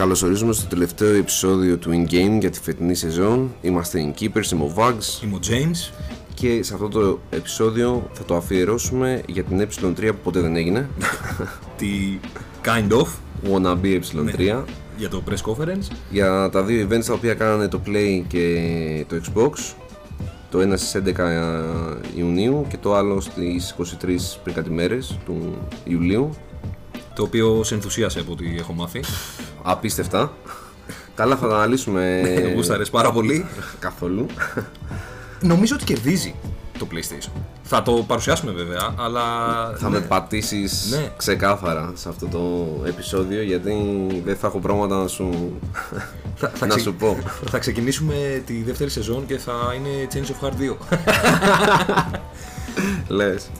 καλωσορίζουμε στο τελευταίο επεισόδιο του In-Game για τη φετινή σεζόν. Είμαστε in Keepers, είμαι ο Vags Είμαι ο James. και σε αυτό το επεισόδιο θα το αφιερώσουμε για την ε3 που ποτέ δεν έγινε. Τη Kind of Wannabe ε3. για το press conference. Για τα δύο events τα οποία κάνανε το Play και το Xbox. Το ένα στις 11 Ιουνίου και το άλλο στις 23 πριν κάτι μέρες του Ιουλίου. Το οποίο σε ενθουσίασε από ό,τι έχω μάθει. Απίστευτα. Καλά θα τα αναλύσουμε Το γούσταρες πάρα πολύ. καθόλου. Νομίζω ότι κερδίζει το PlayStation. Θα το παρουσιάσουμε βέβαια, αλλά. Θα ναι. με πατήσεις Ναι. ξεκάθαρα σε αυτό το επεισόδιο γιατί δεν θα έχω πράγματα να σου, Θα, θα να ξε- σου πω. θα ξεκινήσουμε τη δεύτερη σεζόν και θα είναι Change of Heart 2. Λες.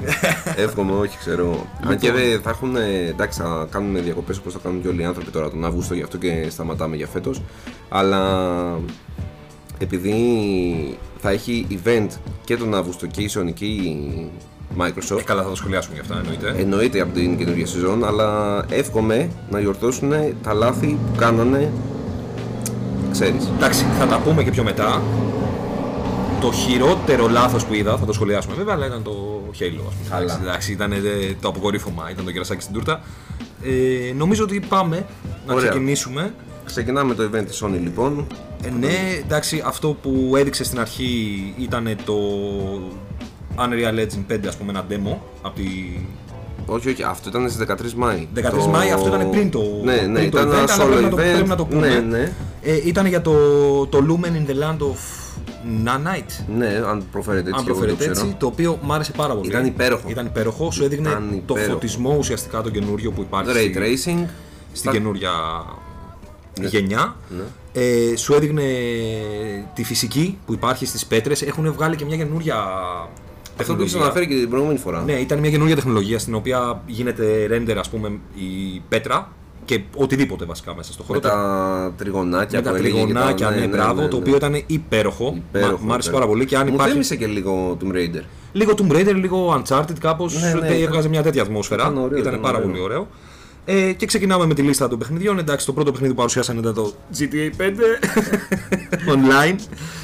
Εύχομαι, όχι, ξέρω. Αν και δεν θα έχουν. Εντάξει, θα κάνουμε διακοπές όπως θα κάνουν και όλοι οι άνθρωποι τώρα τον Αύγουστο, γι' αυτό και σταματάμε για φέτος. Αλλά επειδή θα έχει event και τον Αύγουστο και η Sony και η Microsoft. Ε, καλά, θα το σχολιάσουμε γι' αυτά εννοείται. Εννοείται από την καινούργια σεζόν, αλλά εύχομαι να διορθώσουν τα λάθη που κάνανε. Ξέρεις. Εντάξει, θα τα πούμε και πιο μετά. Το χειρότερο λάθος που είδα, θα το σχολιάσουμε βέβαια, αλλά ήταν το Halo. Ας πούμε. Καλά. Εντάξει, Εντάξει, ήταν ε, το αποκορύφωμα, ήταν το κερασάκι στην τούρτα. Ε, νομίζω ότι πάμε να Ωραία. ξεκινήσουμε. Ξεκινάμε το event της Sony λοιπόν. Ε, ναι, εντάξει, αυτό που έδειξε στην αρχή ήταν το Unreal Engine 5, ας πούμε, ένα demo από τη Όχι, όχι, αυτό ήταν στις 13 Μάη. 13 Το- Μάη, αυτό ήταν πριν το, Ναι, ναι, πριν το ήταν event, ένα αλλά solo πρέπει να, το, event. πρέπει να το πούμε. Ναι, ναι. Ε, ήταν για το, το Lumen in the Land of Nanite. Ναι, αν προφέρετε έτσι, αν εγώ δεν προφέρετε το ξέρω. έτσι, το οποίο μου άρεσε πάρα πολύ. Ήταν υπέροχο. Ήταν υπέροχο, σου έδειχνε Ήταν το υπέροχο. φωτισμό ουσιαστικά το καινούριο που υπάρχει Ray στη- Tracing. στην Τα- καινούρια γενιά. Ε, σου έδειχνε τη φυσική που υπάρχει στις πέτρες. Έχουν βγάλει και μια καινούρια Αυτό που είχες τεχνολογία. αναφέρει και την προηγούμενη φορά. Ναι, ήταν μια καινούργια τεχνολογία στην οποία γίνεται render, ας πούμε, η πέτρα και οτιδήποτε βασικά μέσα στο χώρο. Με τα τριγωνάκια με τα που έλεγε και τριγωνάκια, τα- ναι, μπράβο, το οποίο ήταν υπέροχο. Υπέροχο, Μα- Μ' άρεσε υπέροχο. πάρα πολύ και αν Μου υπάρχει. θέμισε και λίγο Tomb Raider. Λίγο Tomb Raider, λίγο Uncharted κάπως. Ναι, ναι, ήταν- έβγαζε μια τέτοια ατμόσφαιρα. ήταν ωραίο, ήταν ήταν πάρα ωραίο. πολύ ωραίο. Ε, και ξεκινάμε με τη λίστα των παιχνιδιών. Εντάξει, το πρώτο παιχνίδι που παρουσιάσαν ήταν το GTA 5 online.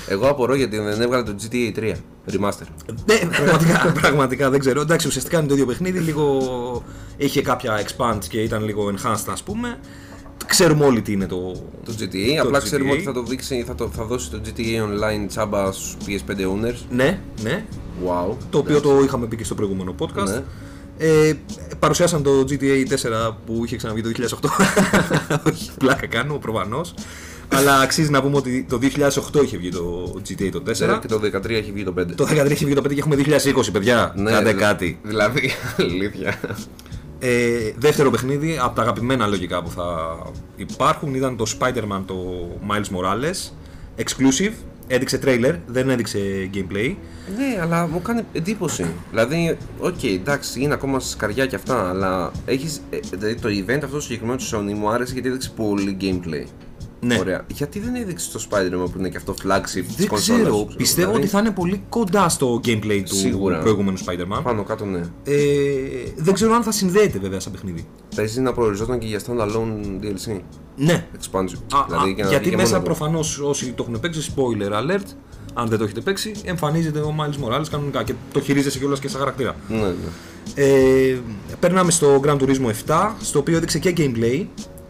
Εγώ απορώ γιατί δεν έβγαλε το GTA 3 Remaster. ναι, πραγματικά, πραγματικά δεν ξέρω. Εντάξει, ουσιαστικά είναι το ίδιο παιχνίδι. Λίγο είχε κάποια expand και ήταν λίγο enhanced, ας πούμε. Ξέρουμε όλοι τι είναι το. Το GTA, απλά ξέρουμε GTA. ότι θα, το δείξει, θα, το, θα δώσει το GTA Online τσάμπας στους PS5 owners. Ναι, ναι. Wow. Το οποίο το είχαμε πει και στο προηγούμενο podcast. Ναι. Ε, παρουσιάσαν το GTA 4 που είχε ξαναβγεί το 2008. Όχι, πλάκα κάνω προφανώς. Αλλά αξίζει να πούμε ότι το 2008 είχε βγει το GTA το 4. Και το 13 έχει βγει το 5. Το 2013 είχε βγει το 5 και έχουμε 2020, παιδιά. Κάντε δηλαδή- κάτι. Δηλαδή, αλήθεια. Ε, δεύτερο παιχνίδι, από τα αγαπημένα λογικά που θα υπάρχουν, ήταν το Spider-Man το Miles Morales. Exclusive. Έδειξε trailer, δεν έδειξε gameplay. ναι, αλλά μου κάνει εντύπωση. Δηλαδή, οκ, εντάξει, είναι ακόμα στα σκαριά και αυτά, αλλά έχεις, ε, δηλαδή το event αυτό συγκεκριμένο του Sony μου άρεσε γιατί έδειξε πολύ gameplay. Ναι. Ωραία. Γιατί δεν έδειξε το Spider-Man που είναι και αυτό flagship της Δεν κονσόλας ξέρω. σου, Πιστεύω δηλαδή, ότι θα είναι πολύ κοντά στο gameplay του Σίγουρα. προηγούμενου Spider-Man. Πάνω κάτω, ναι. Ε, δεν ξέρω αν θα συνδέεται βέβαια σαν παιχνίδι. Παίζει να προοριζόταν και για standalone DLC. Ναι. Expansion. Α, δηλαδή, α, για να γιατί βγει μέσα μόνο του. προφανώς όσοι το έχουν παίξει, spoiler alert, αν δεν το έχετε παίξει, εμφανίζεται ο Miles Morales κανονικά και το χειρίζεσαι κιόλας και σαν χαρακτήρα. Ναι, ναι. Ε, περνάμε στο Gran Turismo 7, στο οποίο έδειξε και gameplay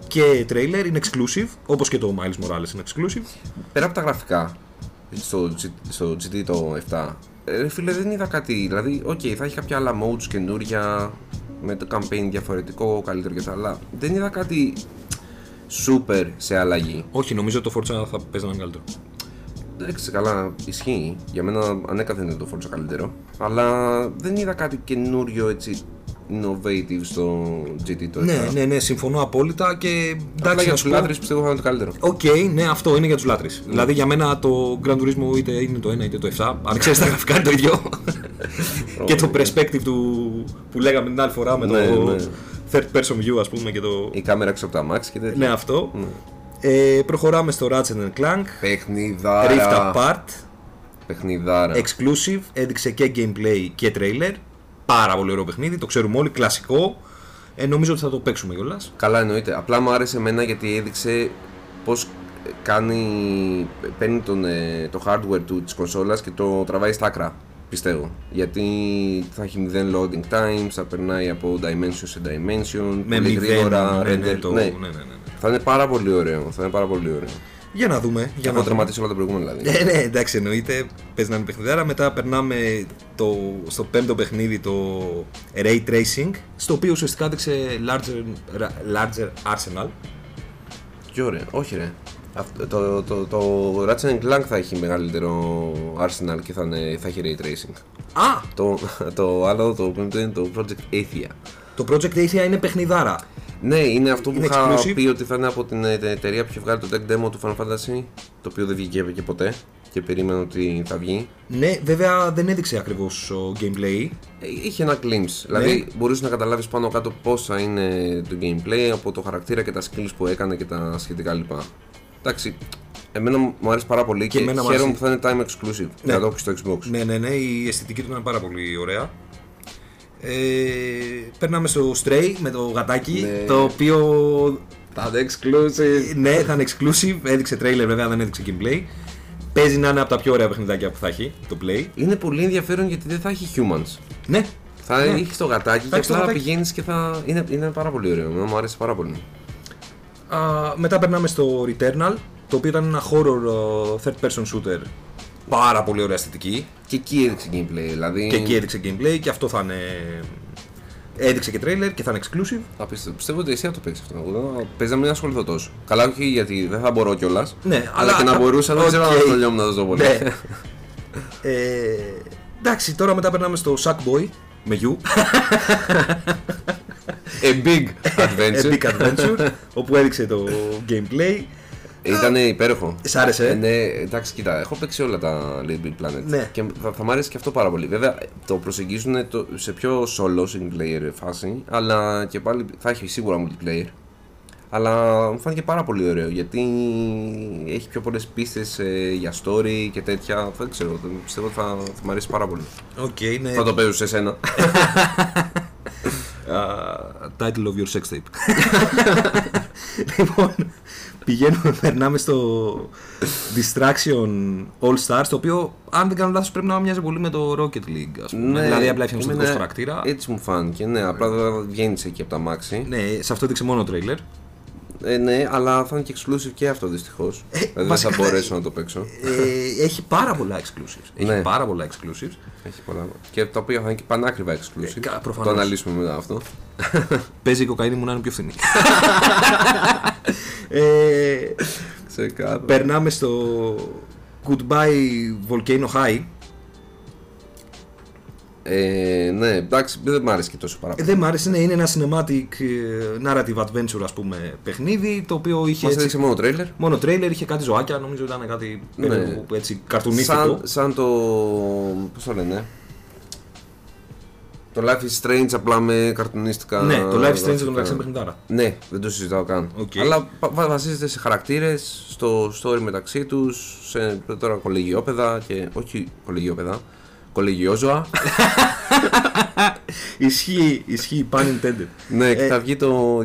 και trailer, είναι exclusive, όπως και το Miles Morales είναι exclusive. Πέρα από τα γραφικά στο, G- στο GT το 7, ε, ρε φίλε δεν είδα κάτι. Δηλαδή, οκ, θα έχει κάποια άλλα modes καινούρια με το campaign διαφορετικό, καλύτερο και τα άλλα. Δεν είδα κάτι super σε αλλαγή. Όχι, νομίζω ότι το Forza θα παίζανε καλύτερο. Εντάξει, καλά, ισχύει. Για μένα ανέκαθεν είναι το Forza καλύτερο. Αλλά δεν είδα κάτι καινούριο έτσι innovative στο GT το 7. Ναι, ναι, ναι, συμφωνώ απόλυτα και Απλά εντάξει, για να τους σου πω- λάτρεις πιστεύω θα είναι το καλύτερο. Οκ, ναι, αυτό είναι για τους λάτρε. Δηλαδή για μένα το Gran Turismo είτε είναι το 1 είτε το 7. Αν ξέρεις τα γραφικά είναι το ίδιο. και το perspective του που λέγαμε την άλλη φορά με Ναι, το ναι. third person view, ας πούμε, και το. Η κάμερα έξω από τα Max και τέτοια. Ναι, αυτό. Ε, προχωράμε στο Ratchet Clank. Παιχνιδάρα. Rift Apart. Παιχνιδάρα. Exclusive. Έδειξε και gameplay και trailer. Πάρα πολύ ωραίο παιχνίδι. Το ξέρουμε όλοι. Κλασικό. Ε, νομίζω ότι θα το παίξουμε κιόλας. Καλά εννοείται. Απλά μου άρεσε εμένα γιατί έδειξε πώς κάνει, παίρνει τον, ε, το hardware του της κονσόλας και το τραβάει στα άκρα. Πιστεύω. Γιατί θα έχει μηδέν loading times, θα περνάει από dimension σε dimension, Με πολύ μηδέν. γρήγορα, ναι, ναι, render. το- ναι. ναι, ναι, ναι. Θα είναι πάρα πολύ ωραίο. Θα είναι πάρα πολύ ωραίο. Για να δούμε. Για Για έχω να δούμε. τερματίσει όλα τα προηγούμενα δηλαδή. Ε, ναι, εντάξει, εννοείται. Παίζει να είναι παιχνιδάρα. Μετά περνάμε το, στο πέμπτο παιχνίδι το Ray Tracing, στο οποίο ουσιαστικά έδειξε larger, larger arsenal. Τι ωραία. Όχι ρε. Αυτό- Το, το, το, Ratchet Clank θα έχει μεγαλύτερο arsenal και θα, είναι, θα έχει ray tracing. Α! Το, το άλλο, το πέμπτο είναι το Project Athia. Το Project Athia είναι παιχνιδάρα. Ναι, είναι αυτό που Είναι είχα exclusive. πει ότι θα είναι από την ε, εταιρεία που είχε βγάλει το tech demo του Final Fantasy, το οποίο δεν βγήκε και ποτέ και περίμενα ότι θα βγει. Ναι, βέβαια δεν έδειξε ακριβώς gameplay. Ε, Είχε ένα glimpse, δηλαδή μπορούσε να καταλάβεις πάνω κάτω πόσα είναι το gameplay από το χαρακτήρα και τα skills που έκανε και τα σχετικά λοιπά. Εντάξει, εμένα μου αρέσει πάρα πολύ και, εμένα μου χαίρομαι αρέσει. που θα είναι time exclusive, Ναι. να το έχω και στο Xbox. Ναι, ναι, ναι, η αισθητική του ήταν πάρα πολύ ωραία. Ε, περνάμε στο Stray με το γατάκι, Ναι. το οποίο Θα είναι exclusive. ναι, θα είναι exclusive, έδειξε trailer βέβαια, δεν έδειξε gameplay. Παίζει να είναι από τα πιο ωραία παιχνιδάκια που θα έχει το Play. Είναι πολύ ενδιαφέρον γιατί δεν θα έχει humans. Ναι, Θα Ναι. έχει το γατάκι και έχεις το απλά γατάκι. πηγαίνεις και θα. Είναι, είναι πάρα πολύ ωραίο. Εμένα μου αρέσει πάρα πολύ. Α, μετά περνάμε στο Returnal, το οποίο ήταν ένα horror uh, third person shooter. Πάρα πολύ ωραία αισθητική. Και εκεί έδειξε gameplay. Δηλαδή. Και εκεί έδειξε gameplay και αυτό θα είναι. Έδειξε και trailer και θα είναι exclusive. Απίστευτο. Πιστεύω ότι εσύ θα το παίξεις αυτό. Εγώ Παίζει να μην ασχοληθώ τόσο. Καλά, όχι γιατί δεν θα μπορώ κιόλας. Ναι, αλλά, αλλά- και να μπορούσα, δεν ξέρω αν Οκ. θα ασχολιόμουν να το πολύ. Ναι. ε, εντάξει, τώρα μετά περνάμε στο Sackboy με You. A big adventure. Epic Adventure, όπου έδειξε το gameplay. Ήταν υπέροχο. Σ' άρεσε, ε; Ε, ναι, εντάξει, κοίτα, έχω παίξει όλα τα Little Big Planet. Ναι. Και θα, θα μ' αρέσει και αυτό πάρα πολύ. Βέβαια, το προσεγγίζουν το, σε πιο solo single player φάση, αλλά και πάλι θα έχει σίγουρα multiplayer. Αλλά μου φάνηκε πάρα πολύ ωραίο γιατί έχει πιο πολλές πίστες για story και τέτοια. Δεν ξέρω, το- πιστεύω ότι θα, θα μ' αρέσει πάρα πολύ. Οκ, ναι. Θα το παίζω σε σένα. Α, title of your sex tape. λοιπόν, πηγαίνουμε, περνάμε στο Distraction All Stars, το οποίο, αν δεν κάνω λάθος, πρέπει να μοιάζει πολύ με το Rocket League, ας πούμε. δηλαδή, απλά έφτιαξε εμένα στο χαρακτήρα. Έτσι μου φάνηκε, ναι. Απλά δεν βγαίνεις εκεί από τα μάξι. Ναι, σε αυτό έδειξε μόνο τρέιλερ. Ε, ναι, αλλά θα είναι και exclusive και αυτό δυστυχώς. Ε, δηλαδή δεν θα βασικά, μπορέσω να το παίξω. Ε, έχει πάρα πολλά exclusives. Έχει Ναι. πάρα πολλά exclusives. Έχει πολλά. Και τα οποία θα είναι και πανάκριβα exclusive. Ε, κα- το προφανώς. αναλύσουμε μετά αυτό. Παίζει η κοκαίνη μου να είναι πιο φθηνή. ε, Ξεκάθαρα. περνάμε στο Goodbye Volcano High. Ε, ναι, εντάξει, δεν μ' άρεσε και τόσο Ε, παραπάνω. δεν μ' άρεσε, ναι, είναι ένα cinematic ε, narrative adventure ας πούμε παιχνίδι το οποίο είχε Μας έτσι, έδειξε μόνο τρέιλερ. μόνο τρέιλερ, είχε κάτι ζωάκια, νομίζω ήταν κάτι Ναι. περίεργο, έτσι καρτουνίστικο. Σαν, σαν το. Πώς το λένε. Το Life is Strange απλά με καρτουνίστικα. Ναι, το Life is Strange γραφικά. το μεταξύ είναι παιχνιδάρα. Ναι, δεν το συζητάω καν. Οκ. Αλλά πα- βα- βασίζεται σε χαρακτήρες, στο story μεταξύ τους, σε τώρα κολεγιόπαιδα και. Όχι κολεγιόπαιδα. Κολεγιόζωα. Ισχύει, ισχύει, pun intended. ναι, και Ε, θα βγει το 21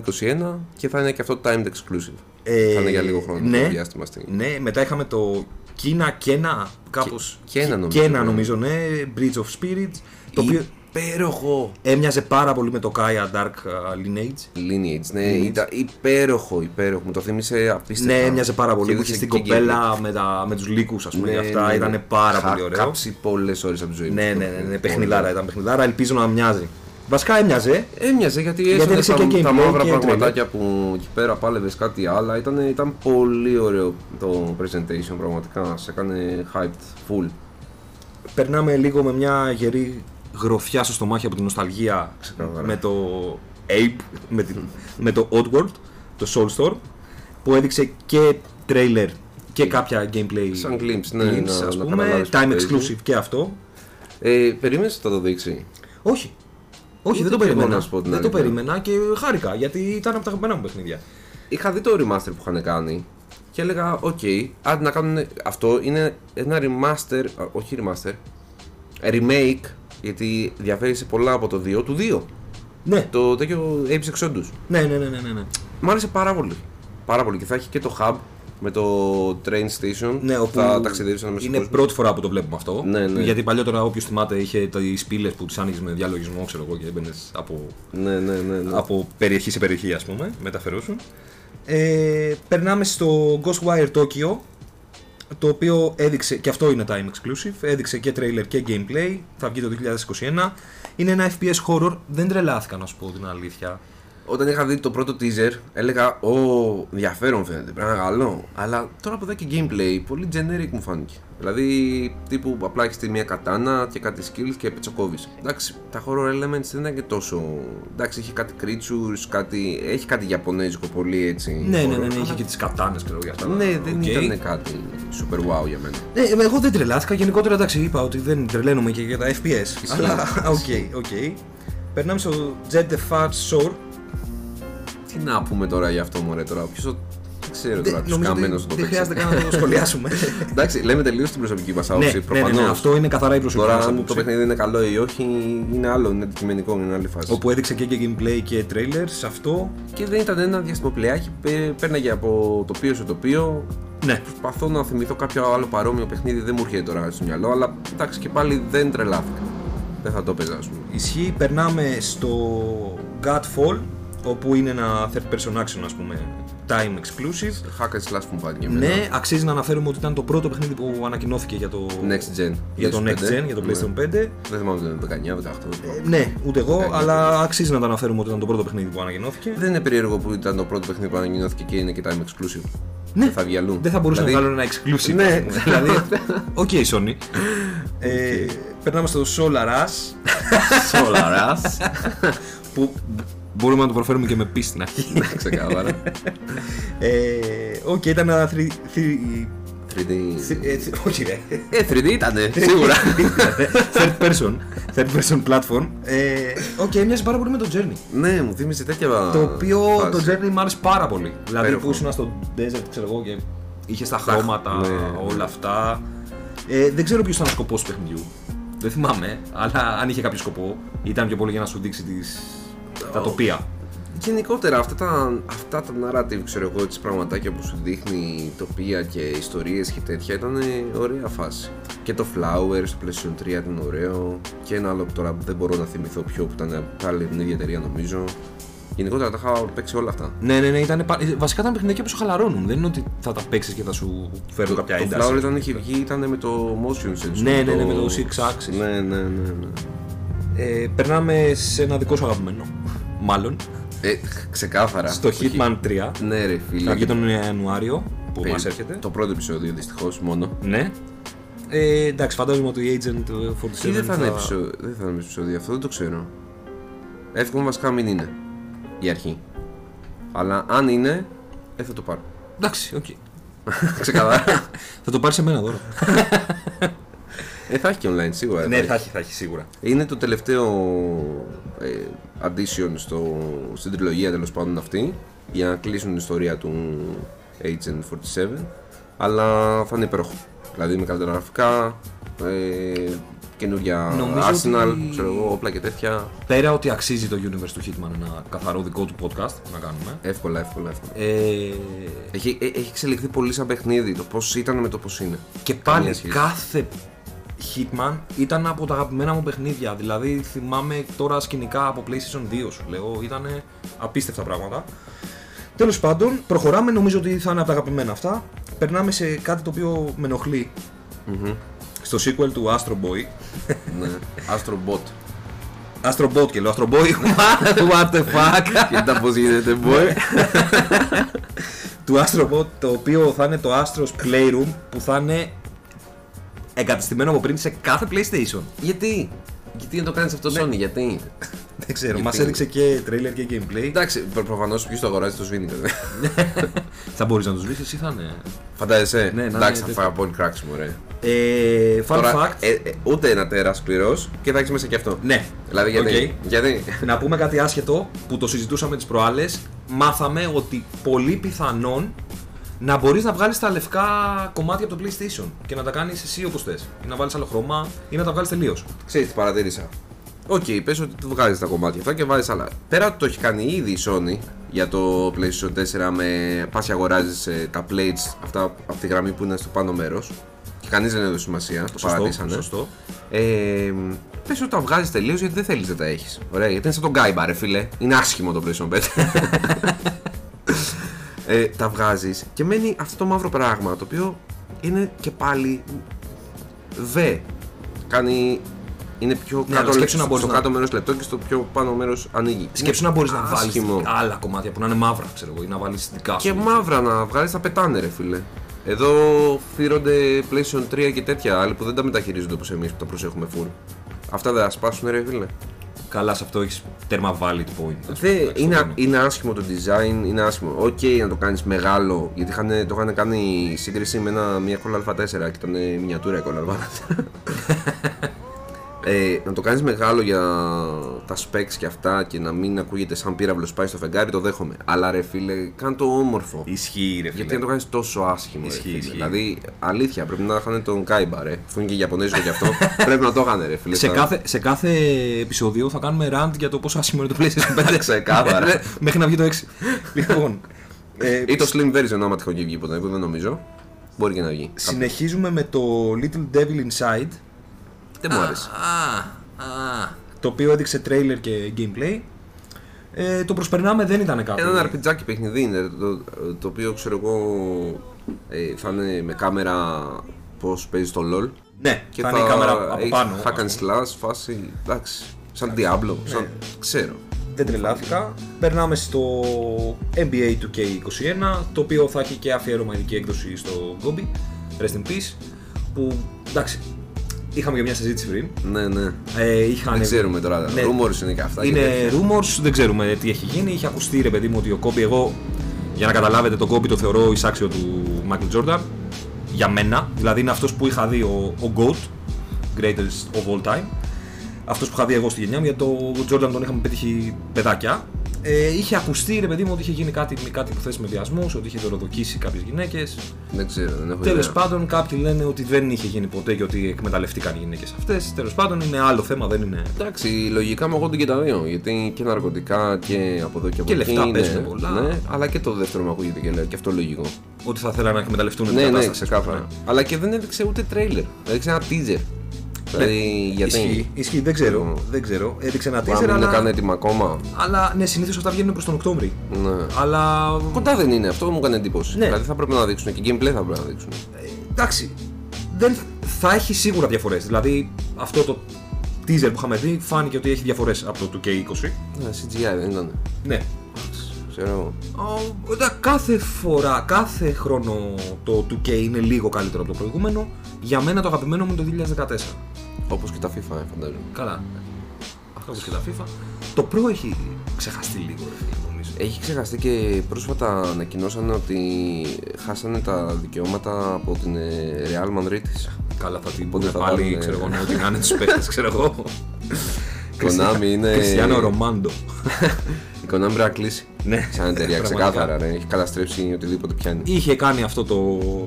και θα είναι και αυτό timed exclusive. ε, θα είναι για λίγο χρόνο ναι, το διάστημα στην. Ναι, μετά είχαμε το Κίνα Κένα, κάπως. Κένα νομίζω, Κένα ναι. νομίζω, ναι, Bridge of Spirits, το οποίο Υπέροχο! έμοιαζε πάρα πολύ με το Kaya Dark uh, Lineage. Lineage, ναι, ήταν υπέροχο, υπέροχο. Μου το θύμισε απίστευτα. Ναι, έμοιαζε πάρα πολύ. Και Που είχε έδειξε στην και κοπέλα με, τα, με τους λύκους, ας πούμε, Ναι, και αυτά. ναι, ναι. Ήταν πάρα Είχα πολύ ωραίο. κάψει πολλές ώρες από τη ζωή μου. Ναι, αυτό ναι, το ναι, ναι, παιχνίδι. παιχνιδάρα ήταν παιχνιδάρα. Ελπίζω να μοιάζει. Βασικά έμοιαζε. Έμοιαζε γιατί Γιατί έσωνε έδειξε τα, και τα gameplay μαύρα και πραγματάκια που εκεί πέρα πάλευες κάτι άλλο. Ήταν, ήταν πολύ ωραίο το presentation πραγματικά. Σε έκανε hyped full. Περνάμε λίγο με μια γερή γροφιά στο στομάχι από την νοσταλγία Ξεκάθαρα. με το Ape, με, την, με το Oddworld, το Soulstorm, που έδειξε και trailer και κάποια gameplay Σαν glimpse, ναι, glimpse, να- ας να πούμε, καταλάβεις time τι παίζει. exclusive και αυτό. Ε, Περίμενες ότι θα το δείξει; Όχι. Όχι, Ούτε δεν το και εγώ, περίμενα. να σου πω την Δεν το αλήθεια. περίμενα και χάρηκα γιατί ήταν από τα αγαπημένα μου παιχνίδια. Είχα δει το remaster που είχαν κάνει και έλεγα: Οκ, άντε να κάνουν. Αυτό είναι ένα remaster, α, όχι remaster, remake, γιατί διαφέρει σε πολλά από το 2 του 2. Ναι. Το τέτοιο Abe's Exoddus. Ναι, ναι, ναι, ναι, ναι, ναι. Μ' άρεσε πάρα πολύ. Πάρα πολύ. Και θα έχει και το hub με το train station. Ναι, όπου θα ταξιδεύει ανάμεσα είναι στον κόσμο. πρώτη φορά που το βλέπουμε αυτό. Ναι, ναι. Γιατί παλιότερα, όποιος θυμάται, είχε τις πύλες που τις άνοιγες με διαλογισμό, ξέρω εγώ, και έμπαινες από, Ναι, ναι, ναι. ναι. από περιοχή σε περιοχή, ας πούμε, μεταφερόσουν. Ε, περνάμε στο Ghostwire Tokyo, το οποίο έδειξε, και αυτό είναι time exclusive, έδειξε και trailer και gameplay, θα βγει το 2021. Είναι ένα FPS horror, δεν τρελάθηκα να σου πω την αλήθεια. Όταν είχα δει το πρώτο teaser, έλεγα Ω, ενδιαφέρον φαίνεται, πρέπει να είναι καλό. Αλλά τώρα που είδα και gameplay, πολύ generic μου φάνηκε. Δηλαδή, τύπου απλά έχεις μία κατάνα και κάτι skills και πετσοκόβει. Εντάξει, τα horror elements δεν είναι και τόσο. Εντάξει, έχει κάτι creatures, κάτι... έχει κάτι Ιαπωνέζικο πολύ έτσι. Ναι, ναι, horror. ναι, ναι, είχε και τις κατάνες και για αυτά. Ναι, δεν Οκ. ήταν κάτι super wow για μένα. Ναι, εγώ δεν τρελάθηκα. Γενικότερα εντάξει, είπα ότι δεν τρελαίνομαι και για τα FPS. Αλλά OK, OK. Περνάμε στο Jett: The Far Shore. Τι να πούμε τώρα για αυτό, μωρέ τώρα; Ποιος το. Δεν ξέρω τώρα, του Νομίζω ότι καμένου το δεν παίξει. χρειάζεται καν να το σχολιάσουμε. Εντάξει, λέμε τελείως την προσωπική μας ναι, άποψη. ναι, ναι, προφανώς. ναι, αυτό είναι καθαρά η προσωπική Τώρα, μας αν το άποψη. παιχνίδι είναι καλό ή όχι, είναι άλλο, είναι αντικειμενικό, είναι άλλη φάση. Όπου έδειξε και, και gameplay και trailer σε αυτό. Και δεν ήταν ένα διαστημοπλεάκι, πέ- πέρναγε από τοπίο σε τοπίο. Ναι. Προσπαθώ να θυμηθώ κάποιο άλλο παρόμοιο παιχνίδι, δεν μου έρχεται τώρα στο μυαλό, αλλά εντάξει και πάλι δεν τρελάθηκα. Δεν θα το έπαιζα, ας πούμε. Ισχύει, περνάμε στο Godfall, όπου είναι ένα third person action, ας πούμε, time exclusive. Hack and slash που μου φάνηκε και εμένα. Ναι, αξίζει να αναφέρουμε ότι ήταν το πρώτο παιχνίδι που ανακοινώθηκε για το, Next gen. για το PlayStation Next 5. Gen, για το Ναι. PlayStation 5. Δεν θυμάμαι αν ήταν 19, 18. Ε, ναι, ούτε εγώ, Ναι, αλλά αξίζει να το αναφέρουμε ότι ήταν το πρώτο παιχνίδι που ανακοινώθηκε. Δεν είναι περίεργο που ήταν το πρώτο παιχνίδι που ανακοινώθηκε και είναι και timed exclusive. Ναι. Δεν θα βγει αλλού. Δεν θα μπορούσα Δηλαδή, να βγάλω ένα exclusive. Ναι. ας πούμε. δηλαδή, OK, Sony. Ε, περνάμε στο Solar Ash, Solaras. που μπορούμε να το προφέρουμε και με πι στην αρχή. Ναι, Ξεκάθαρα. Ε, Οκ, ήταν ένα 3D. 3D. ε, Όχι, ρε. Ε, 3D ήτανε, σίγουρα. Third person. Third person platform. Ε, Οκ, μοιάζει πάρα πολύ με το Journey. ναι, μου θύμισε τέτοια. Το οποίο φάση. το Journey μου άρεσε πάρα πολύ. Δηλαδή Υπέροχο. που ήσουν στο desert, ξέρω εγώ, και είχες τα χρώματα, ναι. όλα αυτά. Ε, δεν ξέρω ποιος ήταν ο σκοπός του παιχνιδιού. Δεν θυμάμαι, αλλά αν είχε κάποιο σκοπό, ήταν πιο πολύ για να σου δείξει τις... τα τοπία. Γενικότερα αυτά τα, αυτά τα narrative, ξέρω εγώ, τις πραγματάκια που σου δείχνει τοπία και ιστορίες και τέτοια ήταν ωραία φάση. Και το Flower στο PlayStation 3 ήταν ωραίο και ένα άλλο που τώρα δεν μπορώ να θυμηθώ ποιο που ήταν πάλι την ίδια εταιρεία νομίζω. Γενικότερα τα είχα παίξει όλα αυτά. Ναι, ναι, ναι, ήταν, πα- ε, βασικά ήταν παιχνίδια που σου χαλαρώνουν. Δεν είναι ότι θα τα παίξεις και θα σου φέρουν κάποια το ένταση. Flower όταν είχε βγει ήταν με το motion sensor. Ναι, ναι, ναι, με το six axis. Ναι, ναι, ναι. ναι. Ε, περνάμε σε ένα δικό σου αγαπημένο. Μάλλον. Ε, ξεκάθαρα. Στο Το Hitman 3. Ναι, ρε φίλε. Θα βγει τον Ιανουάριο που Ε, μας έρχεται. Το πρώτο επεισόδιο δυστυχώς μόνο. Ναι. Ε, εντάξει, φαντάζομαι ότι η Agent 47 Ή δεν θα, είναι επεισόδιο, δεν θα είναι επεισόδιο, αυτό δεν το ξέρω. Εύχομαι βασικά μην είναι η αρχή. Αλλά αν είναι, ε, θα το πάρω. Εντάξει, οκ. Ξεκαθαρά. θα το πάρεις σε μένα τώρα. ε, θα έχει και online σίγουρα. ναι, θα έχει, θα έχει σίγουρα. Είναι το τελευταίο ε, addition στο, στην τριλογία τέλος πάντων αυτή για να κλείσουν την ιστορία του Agent 47. Αλλά θα είναι υπέροχο. Δηλαδή με καλύτερα γραφικά, ε, καινούργια Νομίζω Arsenal, ότι- ξέρω εγώ, όπλα και τέτοια. Πέρα ότι αξίζει το universe του Hitman ένα καθαρό δικό του podcast να κάνουμε. Εύκολα, εύκολα, εύκολα. Ε, Έχει, ε, έχει εξελιχθεί πολύ σαν παιχνίδι το πώς ήταν με το πώς είναι. και Καμία πάλι σχέση. κάθε Hitman ήταν από τα αγαπημένα μου παιχνίδια. Δηλαδή θυμάμαι τώρα σκηνικά από PlayStation 2 σου λέω. Ήταν απίστευτα πράγματα. Τέλος πάντων, προχωράμε. Νομίζω ότι θα είναι από τα αγαπημένα αυτά. Περνάμε σε κάτι το οποίο με ενοχλεί. Στο sequel του Astro Boy. ναι. Astro Bot. Astro Bot και λέω Astro Boy. What the fuck; Κοίτα πώς γίνεται, boy. του Astro Bot το οποίο θα είναι το Astro's Playroom που θα είναι εγκαταστημένο από πριν σε κάθε PlayStation. γιατί, γιατί να το κάνεις αυτό Sony, γιατί; Δεν ξέρω, Γιατί; μας έδειξε και trailer και gameplay. Εντάξει, προ- προφανώς ποιος το αγοράζει το σβήνει. βέβαια. θα μπορείς να τους βρει, εσύ θα είναι; Φαντάζεσαι; Ναι, να Εντάξει, είναι θα φάει από πολύ κράξιμο, ρε. Ε, fun Τώρα, fact. ε, ε, ούτε ένα τέρα πληρώ και θα έχεις μέσα και αυτό. ναι. Δηλαδή γιατί; Οκ. γιατί; Να πούμε κάτι άσχετο που το συζητούσαμε τις προάλλες. Μάθαμε ότι πολύ πιθανόν να μπορείς να βγάλεις τα λευκά κομμάτια από το PlayStation και να τα κάνεις εσύ όπως θες. Ή να βάλεις άλλο χρώμα ή να τα βγάλεις τελείως. Ξέρεις τι παρατήρησα. Οκ, πες ότι του βγάζεις τα κομμάτια αυτά και βάζεις άλλα. Πέρα ότι το έχει κάνει ήδη η Sony για το PlayStation 4 με πας και αγοράζεις ε, τα plates αυτά από τη γραμμή που είναι στο πάνω μέρος και κανείς δεν έδωσε σημασία, το Σωστό, παρατήσανε. σωστό. Ε, πες ότι τα βγάζεις τελείως γιατί δεν θέλεις να τα έχεις. Ωραία, γιατί είναι σαν τον Kaiba ρε φίλε. Είναι άσχημο το PlayStation 5. ε, τα βγάζεις και μένει αυτό το μαύρο πράγμα το οποίο είναι και πάλι δε. Κάνει. Είναι πιο Ναι, κάτω, αλλά σκέψου να στο, μπορείς στο να- κάτω μέρος λεπτό και στο πιο πάνω μέρος ανοίγει. Σκέψου να μπορείς να βάλεις άσχημο. άλλα κομμάτια που να είναι μαύρα, ξέρω εγώ, ή να βάλεις δικά σου. Και μαύρα να βγάλεις τα πετάνε, ρε φίλε. Εδώ φθείρονται PlayStation 3 και τέτοια άλλοι που δεν τα μεταχειρίζονται όπως εμείς που τα προσέχουμε full. Αυτά δεν θα σπάσουν, ρε φίλε. Καλά, σε αυτό έχεις τέρμα valid point. ας Δε, πούμε, εντάξει, είναι, το κάνω. είναι άσχημο το design, είναι άσχημο. Οκ, να το κάνεις μεγάλο, γιατί είχαν, το είχαν κάνει σύγκριση με ένα, μια κόλλα Α4 και ήταν μινιατούρα η κόλλα Α4. Ε, να το κάνεις μεγάλο για τα specs και αυτά και να μην ακούγεται σαν πύραυλος πάει στο φεγγάρι, το δέχομαι. Αλλά ρε φίλε, κάνε το όμορφο. Ισχύει, ρε φίλε. Γιατί να το κάνεις τόσο άσχημο. ρε Ισχύει, φίλε. ισχύει. Δηλαδή, αλήθεια, πρέπει να είχαν τον Κάιμπα, ρε. Αφού είναι και Ιαπωνέζικο κι αυτό, πρέπει να το είχαν, ρε φίλε. σε, Στα- κάθε, σε κάθε επεισόδιο θα κάνουμε rant για το πόσο άσχημο είναι το PlayStation 5. Ξεκάθαρα. Ε, Μέχρι να βγει το 6. λοιπόν, ε, Ή το Slim version, άμα τυχόν και βγει ποτέ, που δεν νομίζω. Μπορεί και να βγει. συνεχίζουμε με το Little Devil Inside. Δεν μου άρεσε. Α, α, το οποίο έδειξε τρέιλερ και gameplay. Ε, το προσπερνάμε δεν ήταν κάτι. Ένα αρπιτζάκι παιχνιδί είναι το, το οποίο ξέρω εγώ ε, θα είναι με κάμερα πώς παίζει στο LOL. Ναι, θα είναι η κάμερα από έχει πάνω. Hack and slash, φάση. Εντάξει. Σαν Diablo. Σαν, ξέρω. Δεν τρελάθηκα. Περνάμε στο NBA 2K21, το οποίο θα έχει και αφιέρωμα ειδική έκδοση στο Gobi. Rest in peace. Που εντάξει, είχαμε και μια συζήτηση πριν. Ναι, ναι. Ε, είχαν... Δεν ξέρουμε τώρα. Ναι. Rumors είναι και αυτά. και Είναι τέτοια. rumors, δεν ξέρουμε τι έχει γίνει. Είχε ακουστεί ρε παιδί μου ότι ο Kobe, εγώ για να καταλάβετε, τον Kobe το θεωρώ εισάξιο του Michael Jordan. Για μένα. Δηλαδή είναι αυτός που είχα δει ο, ο GOAT, greatest of all time. Αυτός που είχα δει εγώ στη γενιά μου, γιατί τον Jordan τον είχαμε πετύχει παιδάκια. Ε, είχε ακουστεί ρε παιδί μου ότι είχε γίνει κάτι, κάτι υποθέσει με βιασμού, ότι είχε δωροδοκίσει κάποιες γυναίκες. Δεν ξέρω, δεν έχω Τέλος ιδέα. πάντων, κάποιοι λένε ότι δεν είχε γίνει ποτέ και ότι εκμεταλλευτήκαν οι γυναίκες αυτές. Τέλος πάντων, είναι άλλο θέμα, δεν είναι. Εντάξει, λογικά μου ακούγονται και τα δύο. Γιατί και ναρκωτικά και από εδώ και από Και εκεί. λεφτά είναι, παίζουν πολλά. Ναι, αλλά και το δεύτερο μου ακούγεται και, λέω, και αυτό λογικό. Ότι θα θέλανε να εκμεταλλευτούν την Ναι, ναι, κατάσταση. ξεκάθαρα. Αλλά και δεν έδειξε ούτε τρέιλερ. Έδειξε ένα teaser. Δηλαδή, γιατί; Ισχύει, ισχύει, δεν ξέρω. Δεν ξέρω. Έδειξε ένα Μπορεί teaser, να μην είναι αλλά, καν έτοιμα ακόμα. αλλά ναι, συνήθως αυτά βγαίνουν προς τον Οκτώβρη. Ναι. Αλλά. Κοντά δεν είναι, αυτό μου έκανε εντύπωση. Ναι. Δηλαδή θα πρέπει να δείξουν και gameplay θα πρέπει να δείξουν. ε, εντάξει. Δεν θα έχει σίγουρα διαφορές. Δηλαδή, αυτό το teaser που είχαμε δει φάνηκε ότι έχει διαφορές από το 2K20. Ναι, CGI δεν ήταν. Ναι. Ξέρω εγώ. Ο, εντάξει, κάθε φορά, κάθε χρόνο το 2K είναι λίγο καλύτερο από το προηγούμενο. Για μένα το αγαπημένο μου είναι το 2014. Όπως και τα FIFA, ε, φαντάζομαι. Καλά. Αυτό όπως και τα FIFA. Το Pro έχει ξεχαστεί λίγο, ρε φίλε, νομίζω. Έχει ξεχαστεί και πρόσφατα ανακοινώσαν ότι χάσανε τα δικαιώματα από την ε, Real Madrid. Καλά, θα την Πότε πούνε θα πάλι, βάλουνε- ξέρω εγώ, ναι, ότι να είναι τους παίκτες, ξέρω εγώ. Konami είναι. Κριστιανό Ρομάντο. Η Konami πρέπει να κλείσει. Ναι, Σαν εταιρεία, πραγματικά. ξεκάθαρα. Ρε. Έχει καταστρέψει οτιδήποτε πιάνει. Είχε κάνει αυτό το,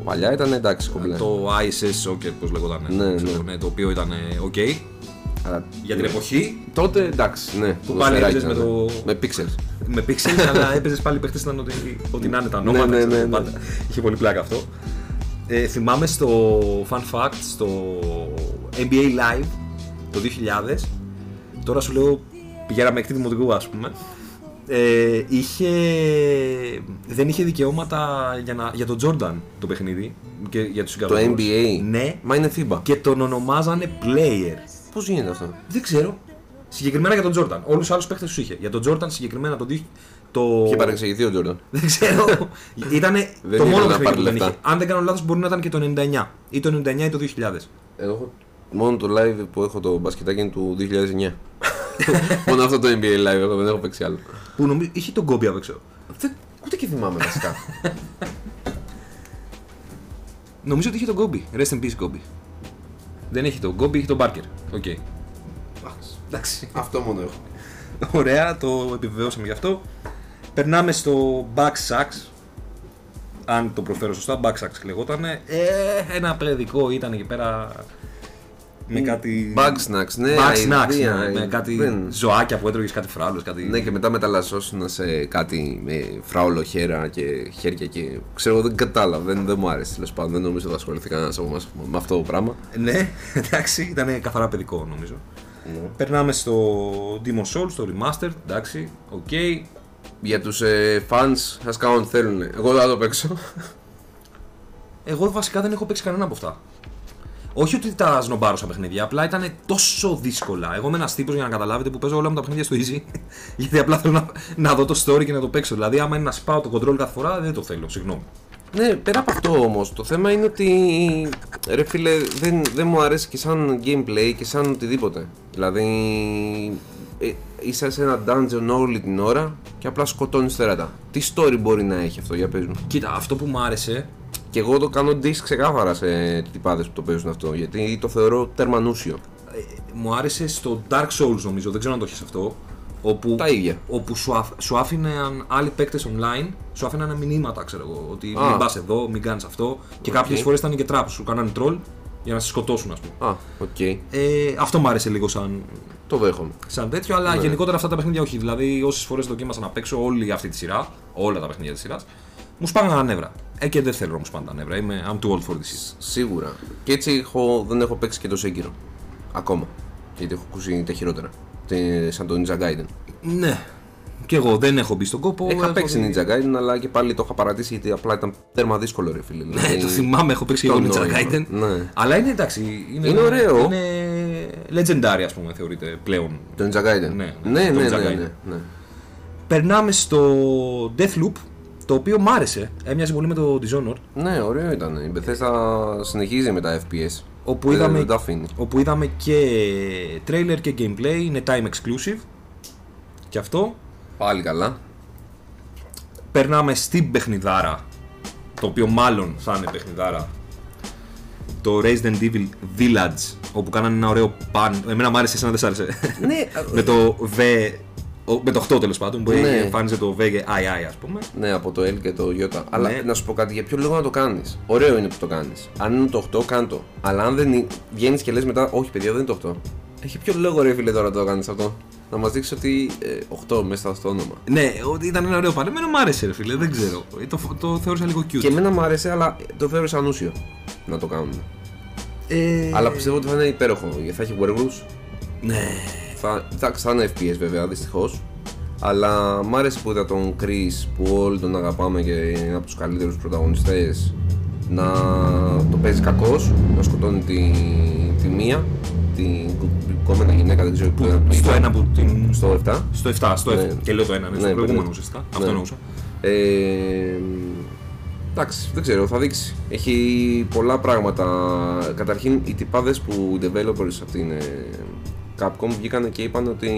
Παλιά ήταν εντάξει κομπλέ. το ISS Soccer, πώς λεγόταν, Ναι, ξέρω, ναι. ναι, το οποίο ήταν ok Αλλά για την εποχή, τότε εντάξει, ναι. Που πάλι ποδοσφαιράκι έπαιζες με ήταν. το- Με pixels. με pixels, αλλά έπαιζες πάλι παίχτες ήταν ότι, ότι να είναι τα Ναι, ονόματα, ναι, ξέρω, ναι, ναι. πάντα. Είχε πολύ πλάκα αυτό. Ε, θυμάμαι στο Fun Fact, στο NBA Live το 2000, τώρα σου λέω πηγαίναμε εκ τη δημοτικού ας πούμε, ε, είχε, δεν είχε δικαιώματα για, να, για τον Jordan το παιχνίδι και για τους Το συγκατοφόρους. NBA. Ναι, Μα είναι FIBA. και τον ονομάζανε player. Πώς γίνεται αυτό; Δεν ξέρω. Συγκεκριμένα για τον Jordan. Όλους τους άλλους παίχτε τους είχε. Για τον Jordan συγκεκριμένα το. δι- το... Είχε παρεξηγηθεί ο Τζόρνταν. Δεν ξέρω. Ήτανε Δεν το ήθελε μόνο να παιχνίδι πάρει που δεν λεφτά. είχε. Αν δεν κάνω λάθος, μπορεί να ήταν και το 99 ή το 99 ή το 2000. Εγώ έχω μόνο το live που έχω το μπασκετάκι είναι του 2009. μόνο αυτό το NBA live έχω, δεν έχω παίξει άλλο. Που νομίζω είχε τον Kobe απ' έξω. Δεν, ούτε και θυμάμαι βασικά. Νομίζω ότι είχε τον Kobe. Rest in peace Kobe. Δεν έχει τον Kobe, έχει τον Barker. OK. Εντάξει. αυτό μόνο έχω. Ωραία, το επιβεβαιώσαμε γι' αυτό. Περνάμε στο Bugsnax. Αν το προφέρω σωστά, Bugsnax λεγότανε. Ε, ένα παιδικό ήταν εκεί πέρα. Με κάτι. Bugsnax, ναι. Bugsnax, idea, ναι, με ε, κάτι δεν- ζωάκια που έτρωγες κάτι φράουλο. Κάτι... Ναι, και μετά μεταλλασσόσουν σε κάτι με φράουλο χέρα και χέρια και. ξέρω, δεν κατάλαβα, δεν, δεν μου άρεσε τέλος πάντων. Δεν νομίζω ότι θα ασχοληθεί κανένας από εμάς με αυτό το πράγμα. Ναι, εντάξει, ήταν καθαρά παιδικό νομίζω. Περνάμε στο Demon Souls, στο Remastered, εντάξει, οκ. Για τους ε, fans, ας κάνουν ό,τι θέλουν. Εγώ δεν θα το παίξω. Εγώ βασικά δεν έχω παίξει κανένα από αυτά. Όχι ότι τα σνομπάρω στα παιχνίδια, απλά ήταν τόσο δύσκολα. Εγώ είμαι ένας τύπος για να καταλάβετε που παίζω όλα μου τα παιχνίδια στο easy. γιατί απλά θέλω να, να δω το story και να το παίξω. Δηλαδή, άμα είναι να σπάω το control κάθε φορά, δεν το θέλω, συγγνώμη. Ναι, πέρα από αυτό όμως, το θέμα είναι ότι. ρε φίλε, δεν, δεν μου αρέσει και σαν gameplay και σαν οτιδήποτε. Δηλαδή. Ε, είσαι σε ένα dungeon όλη την ώρα και απλά σκοτώνεις τέρατα. Τι story μπορεί να έχει αυτό, για πες μου; Κοίτα, αυτό που μου άρεσε. Και εγώ το κάνω diss ξεκάθαρα σε τυπάδες που το παίζουν αυτό, γιατί το θεωρώ τέρμα ανούσιο. ε, μου άρεσε στο Dark Souls νομίζω, δεν ξέρω αν το έχεις αυτό. Όπου, Τα ίδια. όπου σου, αφ, σου άφηναν άλλοι παίκτες online, σου άφηναν μηνύματα, ξέρω εγώ. Ότι Α. μην πας εδώ, μην κάνεις αυτό. Και Οκ. κάποιες φορές ήταν και traps, σου κάνανε troll για να σε σκοτώσουν, ας πούμε. Α, οκ. Ε, αυτό μου άρεσε λίγο σαν, Το δέχομαι. σαν τέτοιο, αλλά γενικότερα αυτά τα παιχνίδια όχι. Δηλαδή, όσες φορές δοκίμασα να παίξω όλη αυτή τη σειρά, όλα τα παιχνίδια της σειράς, μου σπάγανε τα νεύρα. Ε, και δεν θέλω να μου σπάνε τα νεύρα. Είμαι I'm too old for this shit. Σίγουρα. Και έτσι έχω, δεν έχω παίξει και το Sekiro. Ακόμα. Γιατί έχω ακούσει τα χειρότερα. Τε- Σαν το Ninja Gaiden. Ναι. Και εγώ δεν έχω μπει στον κόπο. Είχα έχω παίξει δει- Ninja Gaiden, αλλά και πάλι το είχα παρατήσει γιατί απλά ήταν τέρμα δύσκολο, ρε φίλε. Ναι, Δηλαδή, το θυμάμαι, έχω παίξει το εγώ Ninja νόημα. Gaiden. Ναι. Αλλά είναι εντάξει. Είναι, Είναι ωραίο. Είναι legendary, ας πούμε, θεωρείται πλέον. Το Ninja Gaiden. Ναι, ναι, ναι, ναι, το ναι, Ninja ναι, Gaiden. ναι, ναι. Περνάμε στο Deathloop, το οποίο μ' άρεσε. Έμοιαζε πολύ με το Dishonored. Ναι, ωραίο ήταν. Η Bethesda συνεχίζει με τα FPS. Όπου Δεν- είδαμε, δεν τα αφήνει. όπου είδαμε και trailer και gameplay, είναι time exclusive. Και αυτό. Πάλι καλά. Περνάμε στην παιχνιδάρα, το οποίο μάλλον θα είναι παιχνιδάρα. Το Resident Evil Village, όπου κάνανε ένα ωραίο παν. Εμένα μ' άρεσε, εσένα δεν σ' άρεσε. ναι, με το V. ο- Με το 8 τέλος πάντων, που Ναι. εμφάνιζε το V και II, ας πούμε. ναι, από το L και το J. Αλλά Ναι. να σου πω κάτι, για ποιο λόγο να το κάνεις; Ωραίο είναι που το κάνεις. Αν είναι το 8, κάν το. Αλλά αν δεν βγαίνεις και λες μετά, Όχι, παιδιά, δεν είναι το 8. Έχει ποιο λόγο, ρε φίλε, τώρα να το κάνεις αυτό; Να μας δείξεις ότι ε, 8 μέσα στο όνομα. Ναι, ότι ήταν ένα ωραίο παν. Εμένα μου άρεσε, ρε φίλε, δεν ξέρω. Ε, Το, το θεώρησα λίγο cute. Και εμένα μου άρεσε, αλλά το θεώρησα ανούσιο να το κάνουν. Ε, Αλλά πιστεύω ότι θα είναι υπέροχο. Γιατί θα έχει werewolves. Ναι. Θα, θα, θα είναι FPS βέβαια, δυστυχώς. Αλλά μ' άρεσε που είδα τον Chris που όλοι τον αγαπάμε και είναι από τους καλύτερους πρωταγωνιστές να το παίζει κακό, να σκοτώνει τη, τη μία, την κόμενα γυναίκα, δεν ξέρω που είναι. Στο ένα που την. Στο 7. Στο 7, στο Ναι. 7. Και λέω το ένα, ναι, στο Ναι, προηγούμενο ναι. ουσιαστικά. Ναι. Αυτό εννοούσα. Ε, εντάξει, δεν ξέρω, θα δείξει. Έχει πολλά πράγματα. Καταρχήν, οι τυπάδες που οι developers από την ε, Capcom βγήκαν και είπαν ότι.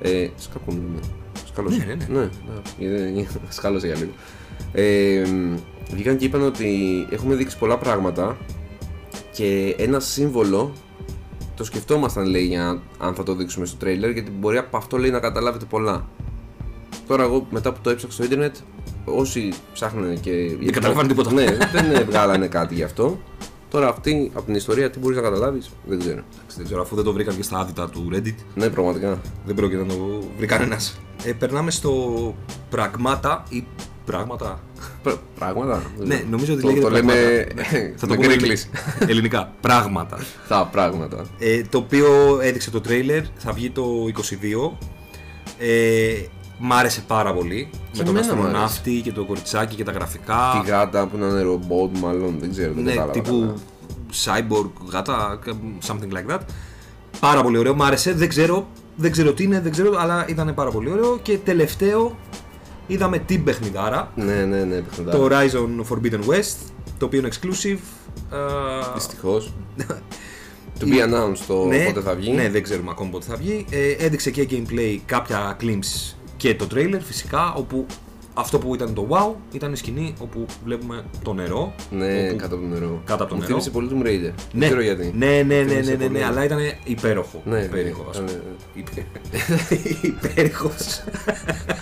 Ε, Capcom είναι. Σκάλωσε. Ναι, ναι, ναι. ναι, ναι. Σκάλωσε για λίγο. Ε, βγήκαν και είπαν ότι έχουμε δείξει πολλά πράγματα και ένα σύμβολο το σκεφτόμασταν λέει για αν θα το δείξουμε στο τρέιλερ γιατί μπορεί από αυτό λέει να καταλάβετε πολλά. Τώρα εγώ μετά που το έψαξα στο ίντερνετ όσοι ψάχνανε και... Δεν καταλάβανε τίποτα. Ναι, δεν βγάλανε κάτι γι' αυτό. Τώρα αυτή από την ιστορία τι μπορείς να καταλάβεις δεν ξέρω. Εντάξει, Δεν ξέρω, αφού δεν το βρήκαν και στα άδυτα του Reddit, Ναι, πραγματικά. δεν πρόκειται να το βρει κανένας. Ε, περνάμε στο Πραγμάτα ή Πράγματα. Πρα- Πράγματα. δεν Ναι, ξέρω. νομίζω ότι το, λέγεται το λέμε πράγματα. Θα το με πούμε γκρίκλις. ελληνικά. Πράγματα. Τα πράγματα. Ε, το οποίο έδειξε το τρέιλερ, θα βγει το 22. Ε, μ' άρεσε πάρα πολύ. με τον εμένα μ' αστροναύτη και το κοριτσάκι και τα γραφικά. Τη γάτα που να είναι ρομπότ μάλλον, δεν ξέρω. δεν ναι, κατάλαβα τύπου καλά. cyborg, γάτα, something like that. Πάρα πολύ ωραίο, μ' άρεσε. Δεν ξέρω, δεν ξέρω τι είναι, δεν ξέρω, αλλά ήταν πάρα πολύ ωραίο. Και τελευταίο, είδαμε την παιχνιδάρα. Ναι, ναι, ναι, παιχνιδάρα. Το Horizon Forbidden West, το οποίο είναι exclusive. Ε, Δυστυχώς. To be announced το πότε θα βγει. Ναι, δεν ξέρουμε ακόμα πότε θα βγει. Ε, έδειξε και gameplay κάποια glimpse και το trailer φυσικά, όπου αυτό που ήταν το wow ήταν η σκηνή όπου βλέπουμε το νερό. Ναι, όπου- κάτω από το νερό. Κάτω από το Μου νερό. θύμισε πολύ Tomb Raider. Ναι, Δεν ξέρω γιατί. ναι, ναι, ναι, Θύμισε ναι, ναι, ναι, πολύ. αλλά ήταν υπέροχο. Ναι, υπέροχος, ναι, ας πούμε. ναι, Υπέ- Υπέροχος.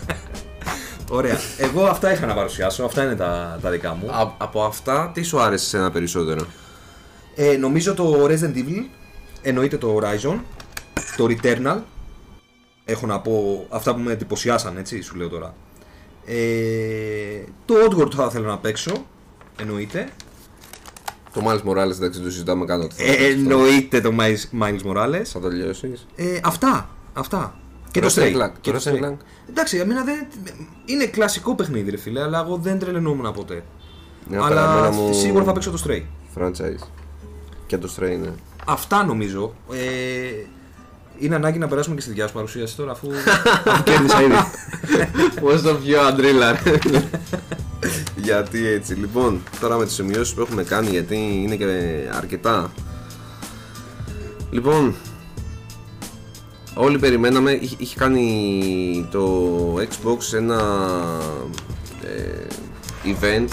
Ωραία. Εγώ αυτά είχα να παρουσιάσω. Αυτά είναι τα, τα δικά μου. Α- από αυτά, τι σου άρεσε ένα περισσότερο; Ε, νομίζω το Resident Evil εννοείται το Horizon, το Returnal. Έχω να πω αυτά που με εντυπωσιάσαν, έτσι, σου λέω τώρα. Ε, το Oddworld θα ήθελα να παίξω, εννοείται. Το Miles Morales εντάξει το συζητάμε καν ότι θα, Ε, εννοείται το Miles, Miles Morales. θα το τελειώσει. Ε, αυτά, αυτά. Και το Ratchet Stray. Clank. Και Το το Ratchet Stray. Clank. Εντάξει, εμένα δεν... είναι κλασικό παιχνίδι, ρε φίλε, αλλά εγώ δεν τρελαινόμουν ποτέ. Μια αλλά παραμένα μου σίγουρα θα παίξω το Stray. franchise. Και το Stray είναι. Αυτά νομίζω. Ε, είναι ανάγκη να περάσουμε και στη δικιά σου παρουσίαση τώρα, αφού, αφού κέρδισα ήδη. Πώς το πιο αντρίλα, Γιατί έτσι, λοιπόν, τώρα με τις σημειώσεις που έχουμε κάνει, γιατί είναι και αρκετά. Λοιπόν, όλοι περιμέναμε, είχε, είχε κάνει το Xbox ένα ε, event.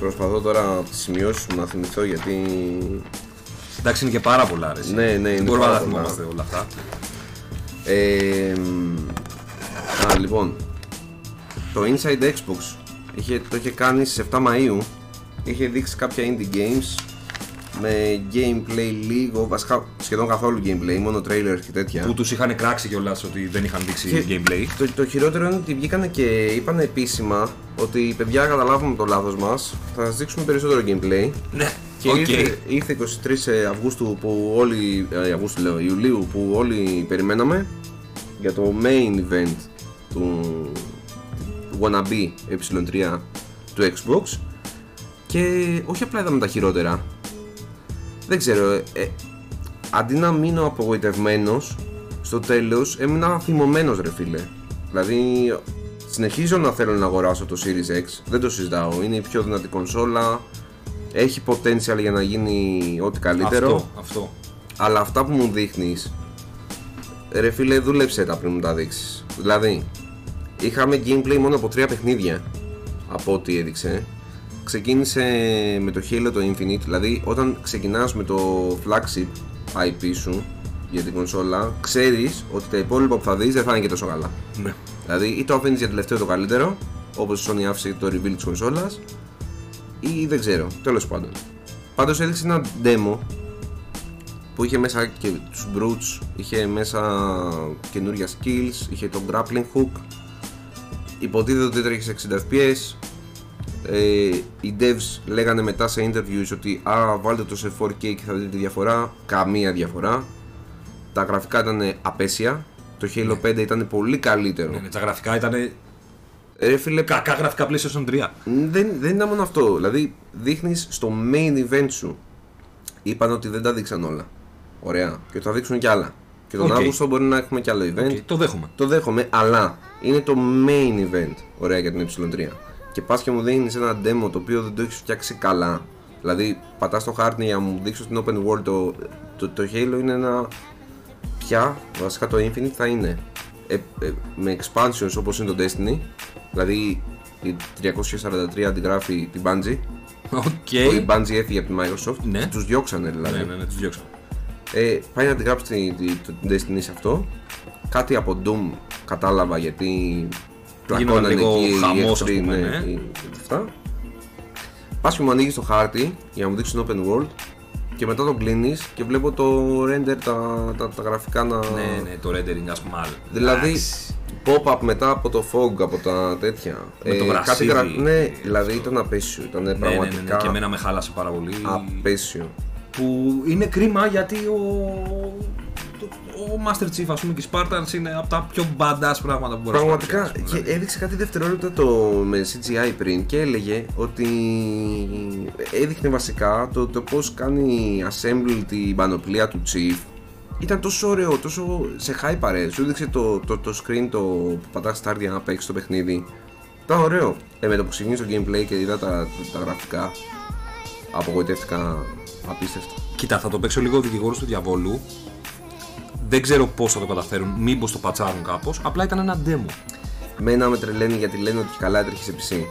Προσπαθώ τώρα από τις σημειώσεις μου να θυμηθώ γιατί Εντάξει, είναι και πάρα πολλά αρέσει. Ναι, ναι, είναι Δεν μπορούμε να πάρα τα πολλά. θυμόμαστε όλα αυτά. Ε, μ, α, λοιπόν, το Inside Xbox είχε, το είχε κάνει στις 7 Μαΐου είχε δείξει κάποια indie games με gameplay λίγο, βασικά σχεδόν καθόλου gameplay, μόνο trailers και τέτοια. Που τους είχαν κράξει κιόλας ότι δεν είχαν δείξει Και- gameplay. Το, το χειρότερο είναι ότι βγήκανε και είπαν επίσημα ότι παιδιά καταλάβαμε το λάθος μας, θα σας δείξουμε περισσότερο gameplay Ναι, και οκ. ήρθε, ήρθε 23 Αυγούστου που όλοι, ε, Αυγούστου λέω, Ιουλίου που όλοι περιμέναμε για το main event του, του wannabe E3 του Xbox και όχι απλά είδαμε τα χειρότερα. Δεν ξέρω, ε, ε, αντί να μείνω απογοητευμένος στο τέλος έμεινα θυμωμένος ρε φίλε. Δηλαδή συνεχίζω να θέλω να αγοράσω το Series X, δεν το συζητάω, είναι η πιο δυνατή κονσόλα, έχει potential για να γίνει ό,τι καλύτερο. Αυτό, αυτό. Αλλά αυτά που μου δείχνεις, ρε φίλε, δούλεψε τα πριν μου τα δείξεις. Δηλαδή, είχαμε gameplay μόνο από τρία παιχνίδια από ό,τι έδειξε. Ξεκίνησε με το Halo το Infinite, δηλαδή όταν ξεκινάς με το flagship IP σου για την κονσόλα, ξέρεις ότι τα υπόλοιπα που θα δεις δεν θα είναι και τόσο καλά. Ναι. Δηλαδή, ή το αφήνεις για τελευταίο το καλύτερο, όπως η Sony άφησε το reveal της κονσόλας, ή δεν ξέρω, τέλος πάντων. Πάντως έδειξε ένα demo που είχε μέσα και τους brutes, είχε μέσα καινούργια skills, είχε το grappling hook, υποτίθεται ότι έτρεχε σε 60 fps. Ε, οι devs λέγανε μετά σε interviews ότι α, βάλτε το σε 4K και θα δείτε τη διαφορά. Καμία διαφορά. Τα γραφικά ήταν απαίσια. Το Halo 5 ήταν πολύ καλύτερο. Ναι, ναι, τα γραφικά ήταν Ρε φίλε, κακά γραφικά PlayStation 3. δεν, δεν ήταν μόνο αυτό. Δηλαδή, δείχνεις στο main event σου. Είπαν ότι δεν τα δείξαν όλα. Ωραία. Και ότι θα δείξουν κι άλλα. Και τον Οκ. Αύγουστο μπορεί να έχουμε κι άλλο event. OK, το δέχομαι. Το δέχομαι, αλλά είναι το main event. Ωραία για την E3. Και πας και μου δίνεις ένα demo το οποίο δεν το έχεις φτιάξει καλά. Δηλαδή, πατάς το χάρτη για να μου δείξεις στην open world το, το, το Halo είναι ένα. Πια, βασικά το Infinite θα είναι ε, ε, με expansions όπως είναι το Destiny. Δηλαδή, η 343 αντιγράφει την Bungie. OK. που Η Bungie έφυγε από τη Microsoft. Ναι. Τους διώξανε δηλαδή. Ναι, ναι, ναι, τους διώξα. Ε, πάει να αντιγράψει την, την, την Destiny σε αυτό. Κάτι από Doom κατάλαβα γιατί πλακώνανε λίγο εκεί οι χαμός, ας εχθροί, πούμε, ναι, ναι. οι- αυτά. Πας και μου ανοίγεις το χάρτη για να μου δείξεις open world και μετά το κλείνεις και βλέπω το render, τα, τα, τα γραφικά να. Ναι, ναι, το rendering ας πούμε άλλο. Δηλαδή, Εντάξει. Pop-up μετά από το fog, από τα τέτοια. Ε, Με το γρασίδι. Ναι, δηλαδή ήταν απέσιο. Ήταν Ναι, ναι, ναι, πραγματικά ναι, και εμένα με χάλασε πάρα πολύ. απέσιο. Που είναι κρίμα γιατί ο, το- ο Master Chief ας πούμε και οι Spartans είναι από τα πιο badass πράγματα που μπορείς να Πραγματικά παρουσιάσεις, και δηλαδή. έδειξε κάτι δευτερόλεπτα το, με CGI πριν και έλεγε ότι έδειχνε βασικά το, το πώς κάνει assemble την πανοπλία του Chief ήταν τόσο ωραίο, τόσο σε high παρέ. Σου έδειξε το, το, το screen το που πατάς start για να παίξεις το παιχνίδι. Ήταν ωραίο. Ε, με το που ξεκίνησε το gameplay και είδα τα, τα γραφικά, απογοητεύτηκα απίστευτα. Κοίτα, θα το παίξω λίγο δικηγόρος του διαβόλου. Δεν ξέρω πώς θα το καταφέρουν, μήπως το πατσάρουν κάπως. Απλά ήταν ένα demo. Μένα με τρελαίνει γιατί λένε ότι καλά έτρεχε σε PC.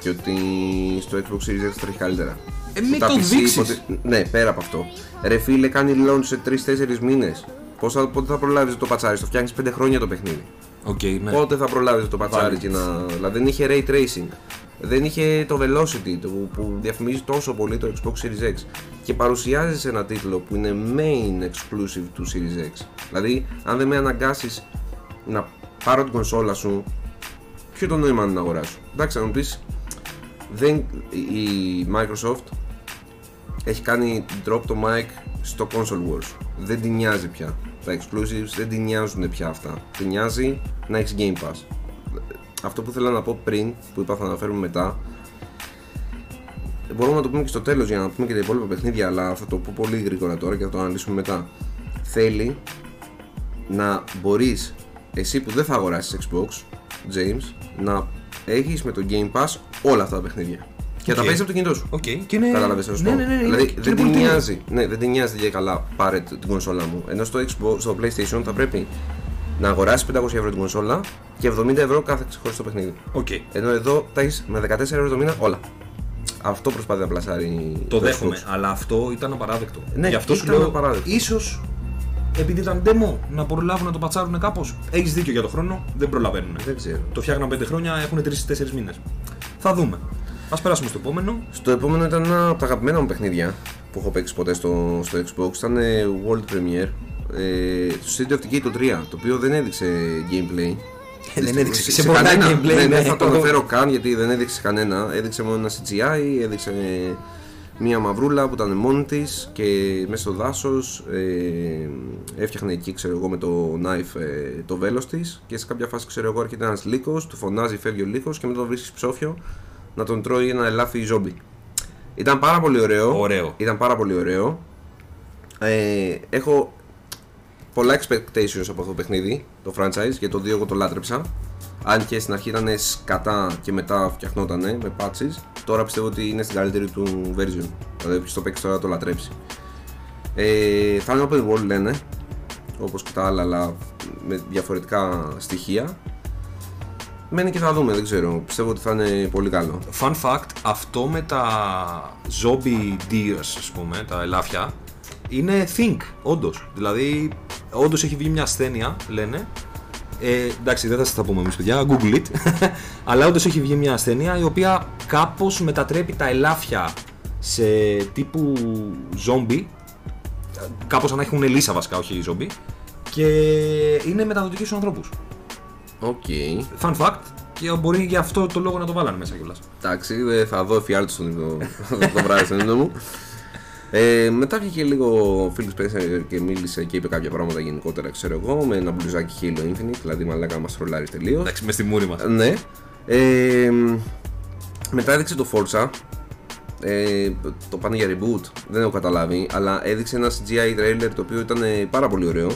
Και ότι στο Xbox Series X τρέχει καλύτερα. Ε, μην Τα το PC δείξεις. υποτε- Ναι, πέρα από αυτό. Ρε φίλε, κάνει launch σε 3-4 μήνες. Θα, πότε θα προλάβεις το πατσάρεις, το φτιάχνεις 5 χρόνια το παιχνίδι. Οκ, ναι. Πότε θα προλάβεις το πατσάρεις Πάλι. και να. Δηλαδή δεν είχε ray tracing. Δεν είχε το velocity το, που διαφημίζει τόσο πολύ το Xbox Series X. Και παρουσιάζει σε ένα τίτλο που είναι main exclusive του Series X. Δηλαδή, αν δεν με αναγκάσεις να πάρω την κονσόλα σου, ποιο το νόημα είναι να αγοράσω. Εντάξει, να μου πεις, δεν, η Microsoft έχει κάνει drop το mic στο console wars. Δεν την νοιάζει πια. Τα exclusives δεν την νοιάζουν πια αυτά. Την νοιάζει να έχεις Game Pass. Αυτό που ήθελα να πω πριν, που είπα θα αναφέρουμε μετά, μπορούμε να το πούμε και στο τέλος για να πούμε και τα υπόλοιπα παιχνίδια, αλλά θα το πω πολύ γρήγορα τώρα και θα το αναλύσουμε μετά. Θέλει να μπορείς εσύ που δεν θα αγοράσεις Xbox, James, να έχεις με το Game Pass όλα αυτά τα παιχνίδια. Και Οκ. τα παίζεις από το κινητό σου. Οκ. Και είναι... Κατάλαβε να σου ναι, πω. ναι, ναι, ναι, δηλαδή και δεν είναι την πολύ τίμιο. νοιάζει. Ναι, δεν την νοιάζει για καλά πάρε την κονσόλα μου. Ενώ στο, Xbox, στο PlayStation θα πρέπει να αγοράσεις 500 ευρώ την κονσόλα και 70 ευρώ κάθε ξεχωριστό παιχνίδι. Οκ. Ενώ εδώ τα έχεις με 14 ευρώ το μήνα όλα. Αυτό προσπαθεί να πλασάρει Το Xbox. δέχομαι, αλλά αυτό ήταν απαράδεκτο. Ναι, Γι' αυτό σου ήταν λέω, απαράδεκτο. ίσως επειδή ήταν demo να προλάβουν να το πατσάρουν κάπως. Έχεις δίκιο για το χρόνο, δεν προλαβαίνουν. Δεν ξέρω. Το φτιάχναν 5 χρόνια, έχουν 3-4 μήνες. Θα δούμε. Α περάσουμε στο επόμενο. Στο επόμενο ήταν ένα από τα αγαπημένα μου παιχνίδια που έχω παίξει ποτέ στο, στο Xbox. Ήταν ε, World Premiere. Ε, στο City of Decay το 3, το οποίο δεν έδειξε gameplay. δεν έδειξε σε, σε σε πολλά κανένα. gameplay, Ναι, ναι. δεν θα το αναφέρω καν γιατί δεν έδειξε κανένα. Έδειξε μόνο ένα CGI, έδειξε μία μαυρούλα που ήταν μόνη τη και μέσα στο δάσος ε, έφτιαχνε εκεί ξέρω εγώ με το knife ε, το βέλος της και σε κάποια φάση ξέρω εγώ έρχεται ένας λύκος, του φωνάζει, φεύγει ο λύκος και μετά τον βρίσκεις ψόφιο να τον τρώει ένα ελάφι ζόμπι. Ήταν πάρα πολύ ωραίο. Ωραίο. Ήταν πάρα πολύ ωραίο. Ε, έχω πολλά expectations από αυτό το παιχνίδι, το franchise, και το 2 εγώ το λάτρεψα. Αν και στην αρχή ήταν σκατά και μετά φτιαχνότανε με patches, τώρα πιστεύω ότι είναι στην καλύτερη του version. Δηλαδή, όποιος το παίξει τώρα το λατρέψει. Ε, θα είναι open world λένε, όπως και τα άλλα, αλλά με διαφορετικά στοιχεία. Μένει και θα δούμε, δεν ξέρω. Πιστεύω ότι θα είναι πολύ καλό. Fun fact, αυτό με τα zombie deers, ας πούμε, τα ελάφια, είναι think, όντως. Δηλαδή, όντως έχει βγει μια ασθένεια, λένε. Ε, εντάξει, δεν θα σας τα πούμε εμείς, παιδιά, Google it. Αλλά όντως έχει βγει μια ασθένεια η οποία κάπως μετατρέπει τα ελάφια σε τύπου zombie. Κάπως σαν να έχουν λύσα βασικά, όχι zombie. Και είναι μεταδοτική στους ανθρώπους. Οκ. Fun fact, και μπορεί για αυτό το λόγο να το βάλανε μέσα κιόλας. Εντάξει, ε, θα δω εφιάλτη στον ύπνο το βράδυ στον ύπνο μου. Ε, μετά βγήκε λίγο ο Phil Spencer και μίλησε και είπε κάποια πράγματα γενικότερα, ξέρω εγώ, με ένα μπλουζάκι Halo Infinite, δηλαδή μαλάκα μας τρολάρει τελείως. Εντάξει, μες στη μούρη μας. Ναι. Ε, μετά έδειξε το Forza. Ε, το πάνε για reboot, δεν έχω καταλάβει, αλλά έδειξε ένα CGI trailer το οποίο ήταν ε, πάρα πολύ ωραίο.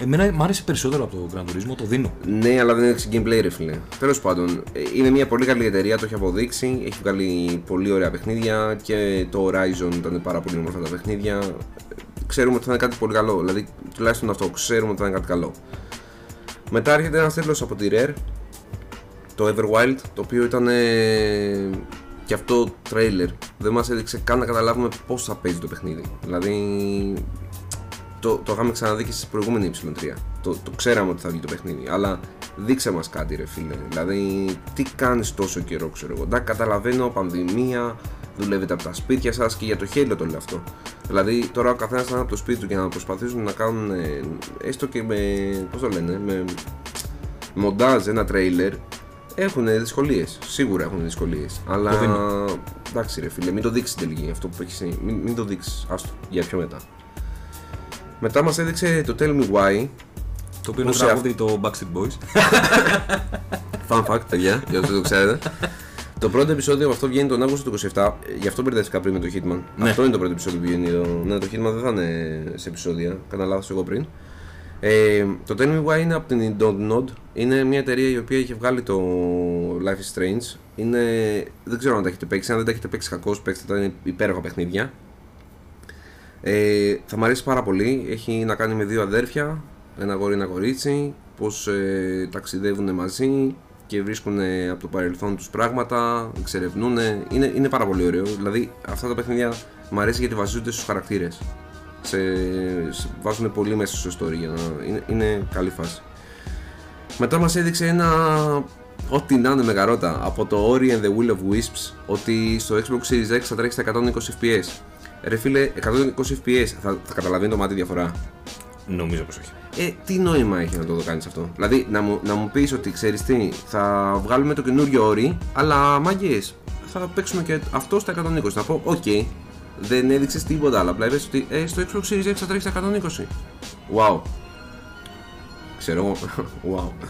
Εμένα μου άρεσε περισσότερο από το Gran Turismo, το δίνω. Ναι, αλλά δεν έδειξε gameplay, ρε φίλε. Τέλος πάντων, ε, είναι μια πολύ καλή εταιρεία, το έχει αποδείξει. Έχει βγάλει πολύ ωραία παιχνίδια και το Horizon ήταν πάρα πολύ όμορφα τα παιχνίδια. Ε, Ξέρουμε ότι θα είναι κάτι πολύ καλό. Δηλαδή, τουλάχιστον αυτό, ξέρουμε ότι θα είναι κάτι καλό. Μετά έρχεται ένας τέλο από τη Rare, το Everwild, το οποίο ήταν ε, και αυτό trailer. Δεν μας έδειξε καν να καταλάβουμε πώς θα παίζει το παιχνίδι. Δηλαδή, το, το είχαμε ξαναδεί και στη προηγούμενη Y3. Το, το ξέραμε ότι θα βγει το παιχνίδι. Αλλά δείξε μας κάτι, ρε φίλε. Δηλαδή, τι κάνεις τόσο καιρό, ξέρω εγώ. Εντάξει, καταλαβαίνω, πανδημία, δουλεύετε από τα σπίτια σας και για το Halo το λέω αυτό. Δηλαδή, τώρα ο καθένας θα είναι από το σπίτι του και να προσπαθήσουν να κάνουν ε, έστω και με. Πώς το λένε, με μοντάζ ένα τρέιλερ. Έχουν δυσκολίες. Σίγουρα έχουν δυσκολίες. Αλλά. Το δίνω. Εντάξει, ρε φίλε, μην το δείξεις την τελική αυτό που έχεις. Μην, μην το δείξεις. Άστο, για πιο μετά. Μετά μας έδειξε το Tell Me Why, Το οποίο είναι Πώς τραγούδι το Backstreet Boys. fun fact παιδιά, για όσοι δεν το ξέρετε. το πρώτο επεισόδιο από αυτό βγαίνει τον Αύγουστο του 27, γι' αυτό μπερδεύτηκα πριν με το Hitman. Ναι. Αυτό είναι το πρώτο επεισόδιο που βγαίνει. Το... Ναι, το Hitman δεν θα είναι σε επεισόδια, κάνα λάθος εγώ πριν. Ε, το Tell Me Why είναι από την Don't Nod. Είναι μια εταιρεία η οποία είχε βγάλει το Life is Strange. Είναι... Δεν ξέρω αν τα έχετε παίξει. Αν δεν τα έχετε παίξει, κακώς παίξτε τα. Είναι υπέροχα παιχνίδια. Ε, θα μου αρέσει πάρα πολύ. Έχει να κάνει με δύο αδέρφια, ένα αγόρι, ένα κορίτσι. Πώς ε, ταξιδεύουν μαζί και βρίσκουν ε, από το παρελθόν τους πράγματα, εξερευνούν. Είναι, είναι πάρα πολύ ωραίο. Δηλαδή, αυτά τα παιχνίδια μου αρέσει γιατί βασίζονται στους χαρακτήρες. Σε, σε, βάζουν πολύ μέσα στο story. Για να, είναι, είναι καλή φάση. Μετά μας έδειξε ένα ό,τι να είναι μεγαρότα από το Ori and the Will of Wisps ότι στο Xbox Series X θα τρέχει στα 120 FPS. Ρε φίλε, 120 FPS θα, θα καταλαβαίνει το μάτι διαφορά. Νομίζω πως όχι. Ε, τι νόημα έχει να το κάνει αυτό. Δηλαδή, να μου, να μου πεις ότι ξέρεις τι, θα βγάλουμε το καινούριο Ori, αλλά μάγκες, θα παίξουμε και αυτό στα 120. Να πω, οκ, δεν έδειξες τίποτα άλλο. Απλά είπες ότι ε, στο Xbox Series X θα τρέχεις στα 120. Wow. Ξέρω εγώ. wow.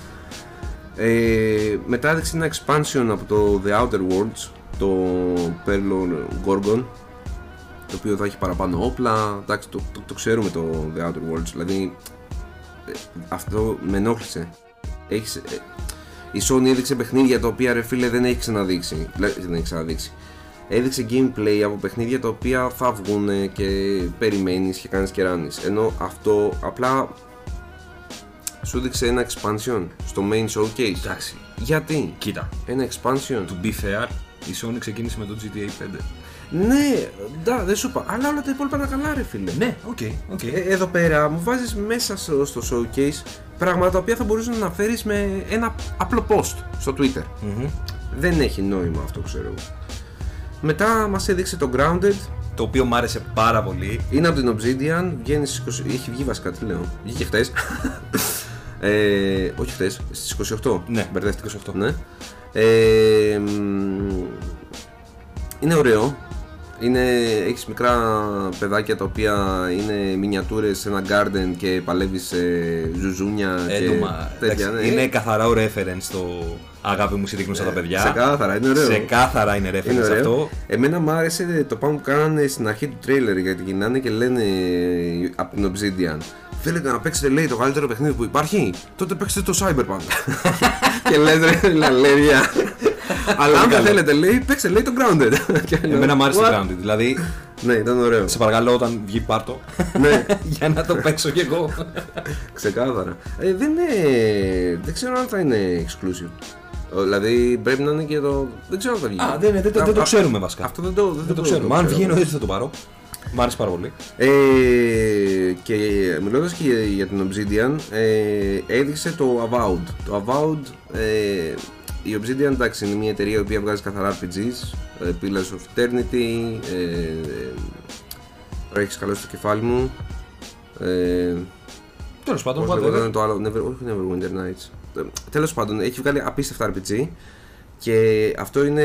Ε, μετά έδειξε ένα expansion από το The Outer Worlds, το Peril on Gorgon, το οποίο θα έχει παραπάνω όπλα. Εντάξει, το, το, το ξέρουμε το The Outer Worlds, δηλαδή ε, αυτό με ενόχλησε. Έχεις, ε, η Sony έδειξε παιχνίδια τα οποία ρε φίλε δεν έχει ξαναδείξει. Δεν έχει ξαναδείξει. Έδειξε gameplay από παιχνίδια τα οποία θα βγουν και περιμένεις και κάνεις και ράνεις. Ενώ αυτό απλά σου έδειξε ένα expansion στο main showcase. Εντάξει. Γιατί; Κοίτα. Ένα expansion. To be fair, η Sony ξεκίνησε με το GTA 5. Ναι, ντα, δεν σου είπα. Αλλά όλα τα υπόλοιπα είναι καλά, ρε φίλε. Ναι, οκ, οκ. Ε, εδώ πέρα μου βάζεις μέσα στο, στο showcase πράγματα τα οποία θα μπορούσες να αναφέρεις με ένα απλό post στο Twitter. Μμμ. Δεν έχει νόημα αυτό, ξέρω εγώ. Μετά μας έδειξε το Grounded. Το οποίο μου άρεσε πάρα πολύ. Είναι από την Obsidian. Βγαίνει στις 20... Έχει βγει βασικά, τι λέω. Βγήκε χτες. ε, όχι χτες, στις 28. Ναι, μπερδεύτηκα. 28. Ναι. Ε, μ, είναι ωραίο. Είναι, έχεις μικρά παιδάκια τα οποία είναι μινιατούρες σε ένα garden και παλεύεις σε ζουζούνια και Έντομα. τέτοια. εντάξει, ναι. Είναι καθαρά ο reference στο αγάπη μου συρρήκνω στα παιδιά. Ξεκάθαρα, είναι ωραίο. Ξεκάθαρα είναι reference Είναι ωραίο. αυτό. Εμένα μου άρεσε το πάνω που κάνανε στην αρχή του τρέιλερ γιατί γυρνάνε και λένε από την Obsidian. Θέλετε να παίξετε, λέει, το καλύτερο παιχνίδι που υπάρχει; Τότε παίξτε το Cyberpunk. και λες ρε, λαλέρια. Αλλά αν δεν καλό. θέλετε, λέει, παίξτε, λέει το Grounded. Και λέω, Εμένα μου άρεσε το «What?» Grounded. Δηλαδή, Ναι, ήταν ωραίο. σε παρακαλώ όταν βγει πάρτο. ναι, για να το παίξω κι εγώ. ξεκάθαρα. Ε, δεν, είναι, δεν ξέρω αν θα είναι exclusive. Ο- Δηλαδή πρέπει να είναι και το. Δεν ξέρω αν θα βγει. Α, δεν, δεν, δεν, δεν το Α, ξέρουμε βασικά. Αυτό δεν το, δεν το ξέρουμε. Αν βγει εννοείται θα το πάρω. Μ' άρεσε πάρα πολύ. Ε, και μιλώντας και για, για την Obsidian, ε, έδειξε το Avowed. Το Avowed, ε, η Obsidian εντάξει είναι μια εταιρεία η οποία βγάζει καθαρά RPGs, ε, Pillars of Eternity, ε, ε, τώρα έχεις καλώσει το κεφάλι μου, ε, Τέλος πάντων, πώς whatever. λεγόταν το άλλο, Never, όχι Neverwinter Nights. Ε, Τέλος πάντων, έχει βγάλει απίστευτα RPG και αυτό είναι,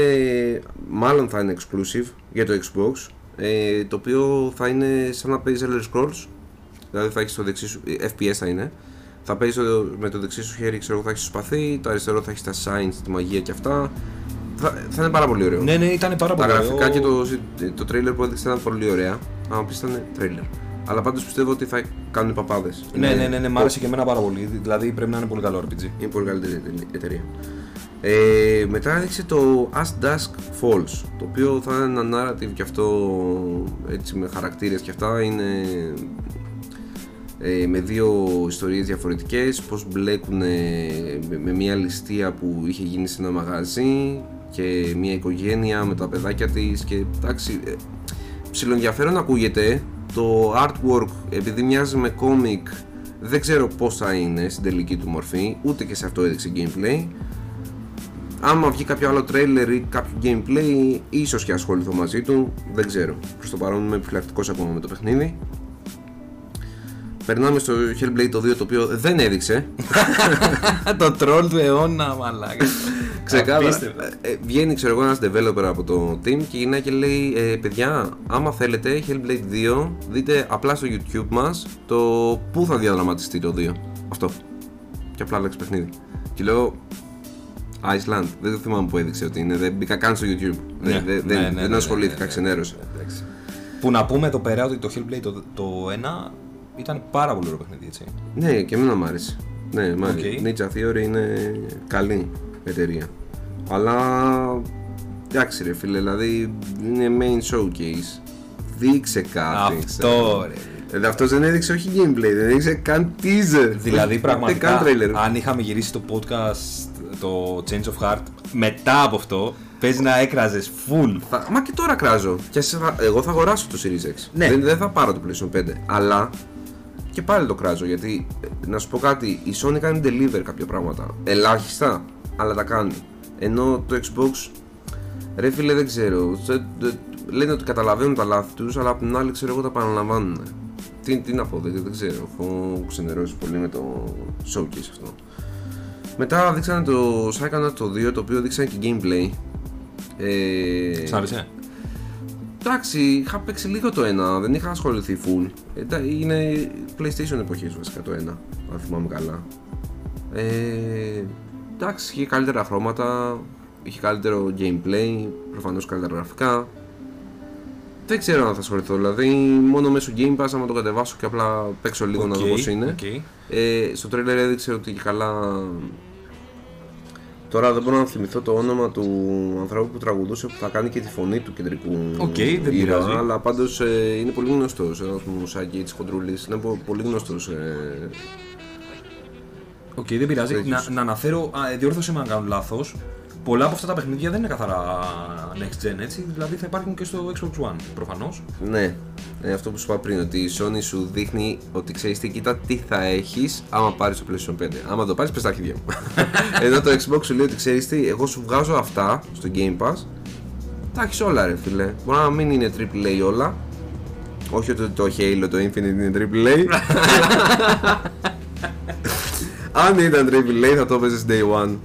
μάλλον θα είναι exclusive για το Xbox, ε, το οποίο θα είναι σαν να παίζει Elder Scrolls, δηλαδή θα έχεις το δεξί σου, ε, FPS θα είναι, θα παίζεις με το δεξί σου χέρι, ξέρω εγώ, θα έχεις το σπαθί, το αριστερό θα έχεις τα signs, τη μαγεία και αυτά. Θα, θα είναι πάρα πολύ ωραίο. Ναι, ναι, ήταν πάρα Τα πολύ γραφικά ωραίο. και το, το trailer που έδειξε ήταν πολύ ωραία. Αν πεις ήταν trailer. Αλλά πάντως πιστεύω ότι θα κάνουν παπάδες. Ναι, ναι, ναι, ναι, μ' άρεσε και εμένα πάρα πολύ. Δηλαδή πρέπει να είναι πολύ καλό RPG. Είναι πολύ καλύτερη εταιρεία. Ε, μετά έδειξε το As Dusk Falls το οποίο θα είναι ένα narrative και αυτό έτσι με χαρακτήρες και αυτά είναι ε, με δύο ιστορίες διαφορετικές πως μπλέκουν με, με μια ληστεία που είχε γίνει σε ένα μαγαζί και μια οικογένεια με τα παιδάκια της και εντάξει ε, ψιλοενδιαφέρον ακούγεται. Το artwork επειδή μοιάζει με comic δεν ξέρω πώς θα είναι στην τελική του μορφή ούτε και σε αυτό έδειξε gameplay. Άμα βγει κάποιο άλλο trailer ή κάποιο gameplay ίσως και ασχοληθώ μαζί του δεν ξέρω. Προς το παρόν είμαι επιφυλακτικός ακόμα με το παιχνίδι Περνάμε στο Hellblade το 2 το οποίο δεν έδειξε το troll του αιώνα, μαλάκα. Ξεκάθαρα. Απίστευτο. Ε, ε, βγαίνει ξέρω εγώ ένας developer από το team και γυρνάει και λέει ε, παιδιά άμα θέλετε Hellblade 2 δείτε απλά στο YouTube μας το πού θα διαδραματιστεί το 2 αυτό και απλά άλλαξε παιχνίδι και λέω Iceland δεν το θυμάμαι που έδειξε ότι είναι δεν μπήκα καν στο YouTube Ναι, δεν, δεν, ναι, ναι, δεν ναι, ασχολήθηκα ναι, ναι, ξενέρωσα Εντάξει. Που να πούμε εδώ πέρα ότι το Hellblade το, το 1 ήταν πάρα πολύ ωραίο παιχνίδι, έτσι. ναι και εμένα μου άρεσε ναι μ' άρεσε. Οκ. Ninja Theory είναι καλή εταιρεία αλλά εντάξει ρε φίλε δηλαδή είναι main showcase δείξε κάτι Αυτό ρε. Δηλαδή αυτός δεν έδειξε όχι gameplay, δεν έδειξε καν teaser. Δηλαδή Ούτε πραγματικά, καν trailer. αν είχαμε γυρίσει το podcast το Change of Heart μετά από αυτό, παίζει να έκραζες full. Θα- Μα και τώρα κράζω. Και σε θα- εγώ θα αγοράσω το Series X. Ναι. Δεν, δεν θα πάρω το PlayStation 5. Αλλά και πάλι το κράζω γιατί ε, να σου πω κάτι, η Sony κάνει deliver κάποια πράγματα. Ελάχιστα. αλλά τα κάνει. Ενώ το Xbox, ρε φίλε, δεν ξέρω. θε- δε- Λένε ότι καταλαβαίνουν τα λάθη τους, αλλά απ' την άλλη ξέρω εγώ τα επαναλαμβάνουν. Τι, τι να πω, δεν, δεν ξέρω. Έχω ξενερώσει πολύ με το showcase αυτό. Μετά δείξανε το Psychonauts το 2, το οποίο δείξανε και gameplay. Ε, Σ' άρεσε; Εντάξει, είχα παίξει λίγο το ένα, δεν είχα ασχοληθεί full. Ε, τα- είναι PlayStation εποχής βασικά το ένα, αν θυμάμαι καλά. Ε, εντάξει, είχε καλύτερα χρώματα, είχε καλύτερο gameplay, προφανώς καλύτερα γραφικά. Δεν ξέρω αν θα ασχοληθώ, δηλαδή μόνο μέσω Game Pass άμα το κατεβάσω και απλά παίξω λίγο να δω Οκ, πώς είναι. οκ. Ε, στο trailer έδειξε ότι και καλά. Τώρα δεν μπορώ να θυμηθώ το όνομα του ανθρώπου που τραγουδούσε που θα κάνει και τη φωνή του κεντρικού Οκ, δεν ήρωα, πειράζει. αλλά πάντως ε, είναι πολύ γνωστός. Ένα μουσάκι τη Χοντρούλης είναι πο- πολύ γνωστός. Ε, Οκ, δεν πειράζει. Τέτοιους. Να, να αναφέρω, α, ε, διόρθωσε με αν κάνω λάθος. Πολλά από αυτά τα παιχνίδια δεν είναι καθαρά next gen έτσι, δηλαδή θα υπάρχουν και στο Xbox One προφανώς. ναι, ε, αυτό που σου είπα πριν, ότι η Sony σου δείχνει ότι ξέρεις τι, κοίτα τι θα έχεις άμα πάρεις το PlayStation 5. Άμα το πάρεις, πες τα αρχίδια μου. Ενώ το Xbox σου λέει ότι ξέρεις τι, εγώ σου βγάζω αυτά στο Game Pass. Τα έχεις όλα, ρε φίλε. Μπορεί να μην είναι AAA όλα. Όχι ότι το Halo, το Infinite είναι AAA. Αν ήταν AAA θα το έπαιζες day one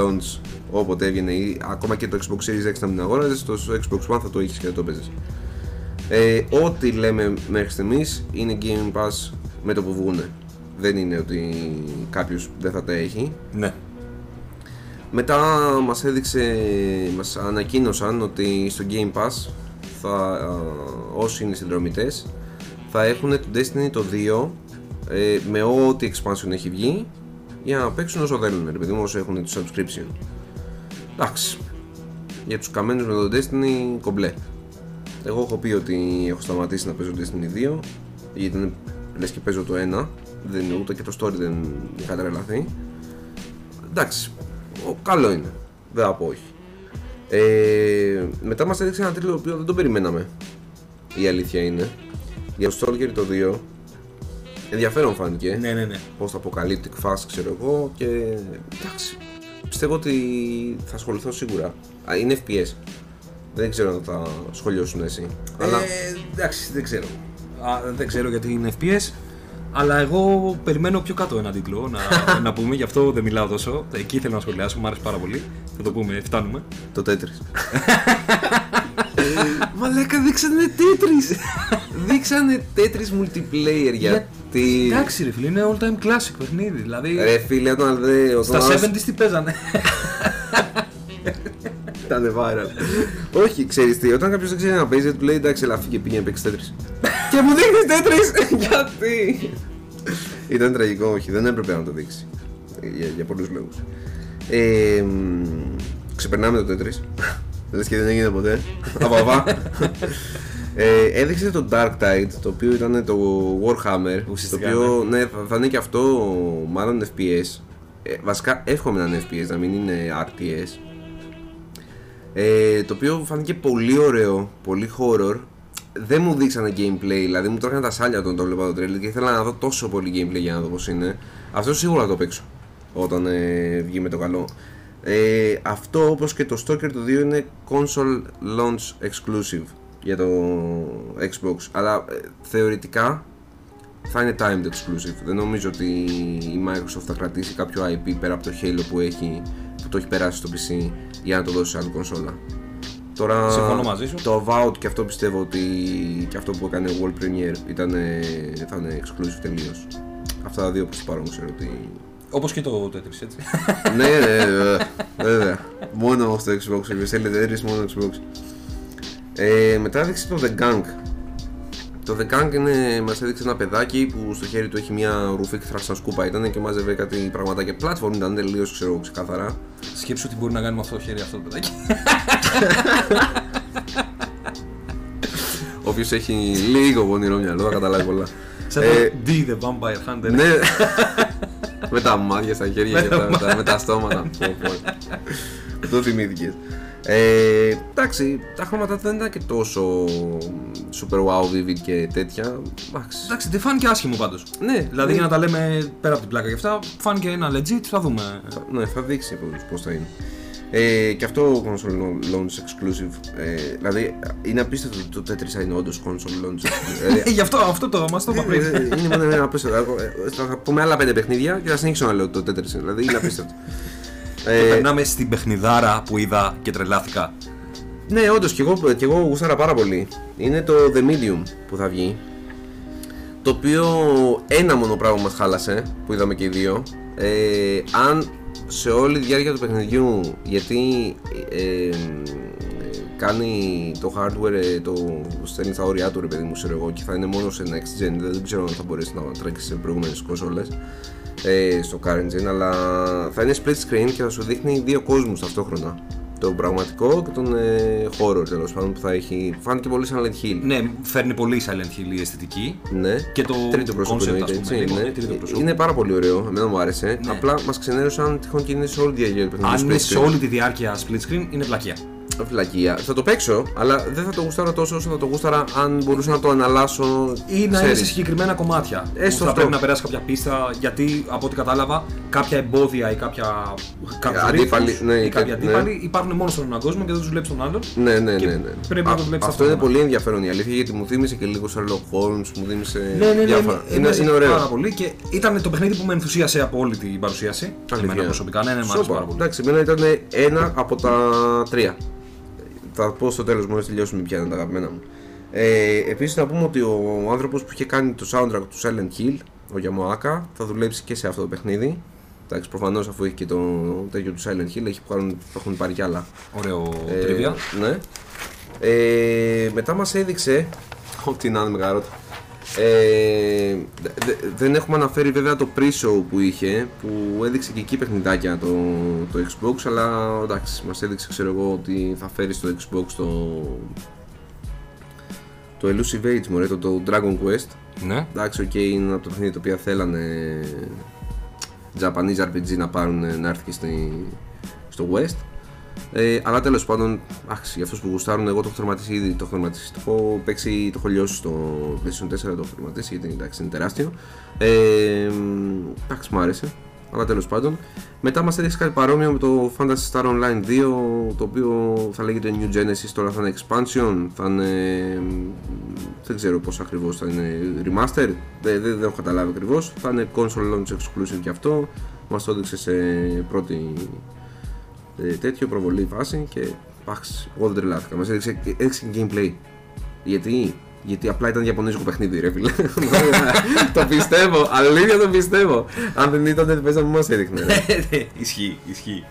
launch όποτε έβγαινε ή ακόμα και το Xbox Series X να μην αγόραζες, στο Xbox One θα το είχες και θα το έπαιζε. Ε, ό,τι λέμε μέχρι στιγμής είναι Game Pass με το που βγούνε. Δεν είναι ότι κάποιος δεν θα τα έχει. Ναι. Μετά μας έδειξε, μας ανακοίνωσαν ότι στο Game Pass θα, α, όσοι είναι συνδρομητές θα έχουν το Destiny το 2 ε, με ό,τι expansion έχει βγει για να παίξουν όσο θέλουν, ρε παιδί μου, όσο έχουν το subscription. Εντάξει. Για τους καμένους με το Destiny κομπλέ. Εγώ έχω πει ότι έχω σταματήσει να παίζω Destiny 2 γιατί είναι, λες και παίζω το 1 δεν, ούτε και το story δεν είχα τρελαθεί εντάξει, ο, καλό είναι. Δεν θα πω όχι. Ε, μετά μας έδειξε ένα τρίτο το οποίο δεν το περιμέναμε. Η αλήθεια είναι. Για το Stalker το 2. Ενδιαφέρον φάνηκε. Ναι, ναι, ναι. Πώς το apocalyptic fast ξέρω εγώ και εντάξει. Πιστεύω ότι θα ασχοληθώ σίγουρα. Α, είναι FPS. Δεν ξέρω αν θα σχολιάσουν εσύ. Αλλά Ε, εντάξει, δεν ξέρω. Α, δεν ξέρω γιατί είναι FPS. Αλλά εγώ περιμένω πιο κάτω ένα τίτλο να, να πούμε, γι' αυτό δεν μιλάω τόσο. Εκεί θέλω να σχολιάσω, μου άρεσε πάρα πολύ. Θα το πούμε, φτάνουμε. το Tetris. Μαλάκα δείξανε Tetris. δείξανε Tetris multiplayer γιατί. Εντάξει, ρε φίλε, είναι all time classic παιχνίδι. Δηλαδή, Ρε φίλε, όταν δε. στα Όταν 70s τι παίζανε. Ήταν viral. Όχι, ξέρεις τι, όταν κάποιος δεν ξέρει να παίζει, του λέει εντάξει, ελά, φύγε πήγαινε παίξει τέτρι. και μου δείχνεις τέτρι! Γιατί! Ήταν τραγικό, όχι, δεν έπρεπε να το δείξει. Για, για πολλούς λόγους. Ε, μ, ξεπερνάμε το τέτρι. Λες και δεν έγινε ποτέ. Απαβά. Ε, έδειξε το Dark Tide, το οποίο ήταν το Warhammer. Το Ουσιαστικά, οποίο ναι, θα, θα είναι και αυτό μάλλον FPS. Ε, βασικά εύχομαι να είναι FPS, να μην είναι RTS. Ε, το οποίο φάνηκε πολύ ωραίο, πολύ horror. Δεν μου δείξανε gameplay, δηλαδή μου τρώγανε τα σάλια όταν το βλέπα το trailer και ήθελα να δω τόσο πολύ gameplay για να δω πώς είναι. Αυτό σίγουρα θα το παίξω όταν ε, βγει με το καλό. Ε, αυτό όπως και το Stalker το 2 είναι console launch exclusive για το Xbox αλλά ε, θεωρητικά θα είναι timed exclusive. Δεν νομίζω ότι η Microsoft θα κρατήσει κάποιο IP πέρα από το Halo που έχει που το έχει περάσει στο PC για να το δώσει σε άλλη κονσόλα. Τώρα Συμφωνώ μαζί σου. το Avowed και αυτό πιστεύω ότι και αυτό που έκανε World Premiere ήταν, θα είναι exclusive τελείως. Αυτά τα δύο προς το παρόν ξέρω ότι. Όπως και το Tetris, έτσι. ναι, ναι, βέβαια. βέβαια. Μόνο στο Xbox. Η θέλετε Tetris μόνο Xbox. Ε, μετά έδειξε το The Gang. Το The Gang είναι, μας έδειξε ένα παιδάκι που στο χέρι του έχει μια ρουφή και σαν σκούπα ήταν και μάζευε κάτι πραγματάκια. Platform ήταν τελείως ξέρω ξεκάθαρα. Σκέψου τι μπορεί να κάνει με αυτό το χέρι αυτό το παιδάκι. Όποιος έχει λίγο πονηρό μυαλό θα καταλάβει πολλά. Σαν Ε, το D the Vampire Hunter. ναι. με τα μάτια στα χέρια Με και τα τα, με τα, με τα στόματα. Πω, πω. Το θυμήθηκες. Ε, εντάξει, τα χρώματα δεν ήταν και τόσο super wow vivid και τέτοια. Εντάξει. Εντάξει, δεν φάνηκε άσχημο πάντως. Ναι, Δηλαδή ναι, για να τα λέμε πέρα από την πλάκα και αυτά, φάνηκε ένα legit, θα δούμε. ναι, θα δείξει πώς, πώς θα είναι. Ε, και αυτό console launch exclusive. Ε, δηλαδή είναι απίστευτο ότι το Tetris θα είναι όντως console launch exclusive. Ε, γι' αυτό, αυτό το μας το είπα πριν. Ε, είναι μόνο ένα απίστευτο. Ε, Θα πούμε άλλα πέντε παιχνίδια και θα συνεχίσω να λέω το Tetris. Δηλαδή είναι απίστευτο. Ε, Περνάμε στην παιχνιδάρα που είδα και τρελάθηκα. Ναι, όντως και εγώ, και εγώ γούσταρα πάρα πολύ. Είναι το The Medium που θα βγει. Το οποίο ένα μόνο πράγμα μας χάλασε που είδαμε και οι δύο. Ε, αν σε όλη τη διάρκεια του παιχνιδιού, γιατί ε, ε, κάνει το hardware, ε, το στέλνει στα όρια του ρε παιδί μου, ξέρω εγώ, και θα είναι μόνο σε next gen, δεν ξέρω αν θα μπορέσει να τρέξει σε προηγούμενες κονσόλες ε, στο current gen, αλλά θα είναι split screen και θα σου δείχνει δύο κόσμους ταυτόχρονα. Τον πραγματικό και τον ε, horror τέλος πάντων που θα έχει. Φάνηκε πολύ σαν Silent Hill. Ναι, φέρνει πολύ Silent Hill η αισθητική. Ναι. Και το τρίτο πρόσωπο concept, εννοείται, ας πούμε, έτσι, ναι, ναι. τρίτο πρόσωπο. Είναι πάρα πολύ ωραίο, εμένα μου άρεσε. Ναι. Απλά μας ξενέρωσαν τυχόν και είναι σε όλη τη διάρκεια του παιχνιδιού. Αν είναι split σε screen. όλη τη διάρκεια split screen, είναι πλακία. Βλακεία. Θα το παίξω, αλλά δεν θα το γούσταρα τόσο όσο θα το γούσταρα αν μπορούσα να το αναλάσω. Ή να είναι ξέρεις. σε συγκεκριμένα κομμάτια. Έστω που θα αυτό. πρέπει να περάσει κάποια πίστα, γιατί από ό,τι κατάλαβα, κάποια εμπόδια ή κάποια. κάποιους Αντίπαλοι, ρήφους ναι, ή και- κάποιοι ναι. αντίπαλοι υπάρχουν μόνο στον έναν κόσμο και δεν τους βλέπεις τον άλλον. Ναι, ναι, Και ναι. ναι. πρέπει να το Α, βλέπεις Αυτό είναι ταυτόχρονα. πολύ ενδιαφέρον η αλήθεια γιατί μου θύμισε και λίγο Sherlock Holmes, μου θύμισε Ναι, ναι, ναι, διάφορα. ναι, είναι, ναι, είναι Πάρα ωραίο. πολύ και ήταν το παιχνίδι που με ενθουσίασε από όλη την παρουσίαση. Αλήθεια. Εμένα προσωπικά, ναι, ναι, μου άρεσε Σόπα. πάρα πολύ. Εντάξει, εμένα ήταν ένα από τα τρία. Θα πω στο τέλος μόλι τελειώσουμε ποια είναι τα αγαπημένα μου. Ε, Επίσης, να πούμε ότι ο άνθρωπος που είχε κάνει το soundtrack του Silent Hill, ο Yamaoka, θα δουλέψει και σε αυτό το παιχνίδι. Εντάξει, προφανώς αφού έχει και το τέτοιο του Silent Hill, έχει που έχουν, που έχουν πάρει κι άλλα. Ωραίο Ε, τρίβια. Ναι. Ε, μετά μας έδειξε Ό,τι να είναι μεγαρότα ε, δε- δε- δεν έχουμε αναφέρει βέβαια το pre-show που είχε που έδειξε και εκεί παιχνιδάκια το, το Xbox αλλά εντάξει μας έδειξε ξέρω εγώ ότι θα φέρει στο Xbox το το Elusive Age μωρέ, το, το Dragon Quest Ναι. εντάξει οκ είναι από το παιχνίδι το οποίο θέλανε Japanese RPG να πάρουν να έρθει και στη, στο West ε, αλλά τέλος πάντων, άξι, για αυτούς που γουστάρουν, εγώ το έχω τερματίσει ήδη. Το έχω τερματίσει. Το έχω παίξει, το έχω λιώσει στο PlayStation 4, το έχω τερματίσει γιατί εντάξει είναι τεράστιο. Ε, εντάξει, μου άρεσε. Αλλά τέλος πάντων. Μετά μας έδειξε κάτι παρόμοιο με το Phantasy Star Online 2, το οποίο θα λέγεται New Genesis, τώρα θα είναι expansion, θα είναι. Δεν ξέρω πώς ακριβώς θα είναι. Remaster, δεν, δεν, δεν έχω καταλάβει ακριβώς. Θα είναι console launch exclusive και αυτό. Μας το έδειξε σε πρώτη ε, τέτοιο προβολή φάση και πάξ, εγώ δεν τρελάθηκα. Μας έδειξε, έδειξε και gameplay. Γιατί, γιατί απλά ήταν Ιαπωνέζικο παιχνίδι, ρε φίλε. το πιστεύω, αλήθεια το πιστεύω. Αν δεν ήταν, δεν παίζαμε μας έδειχνε. ρε. ισχύει, ισχύει.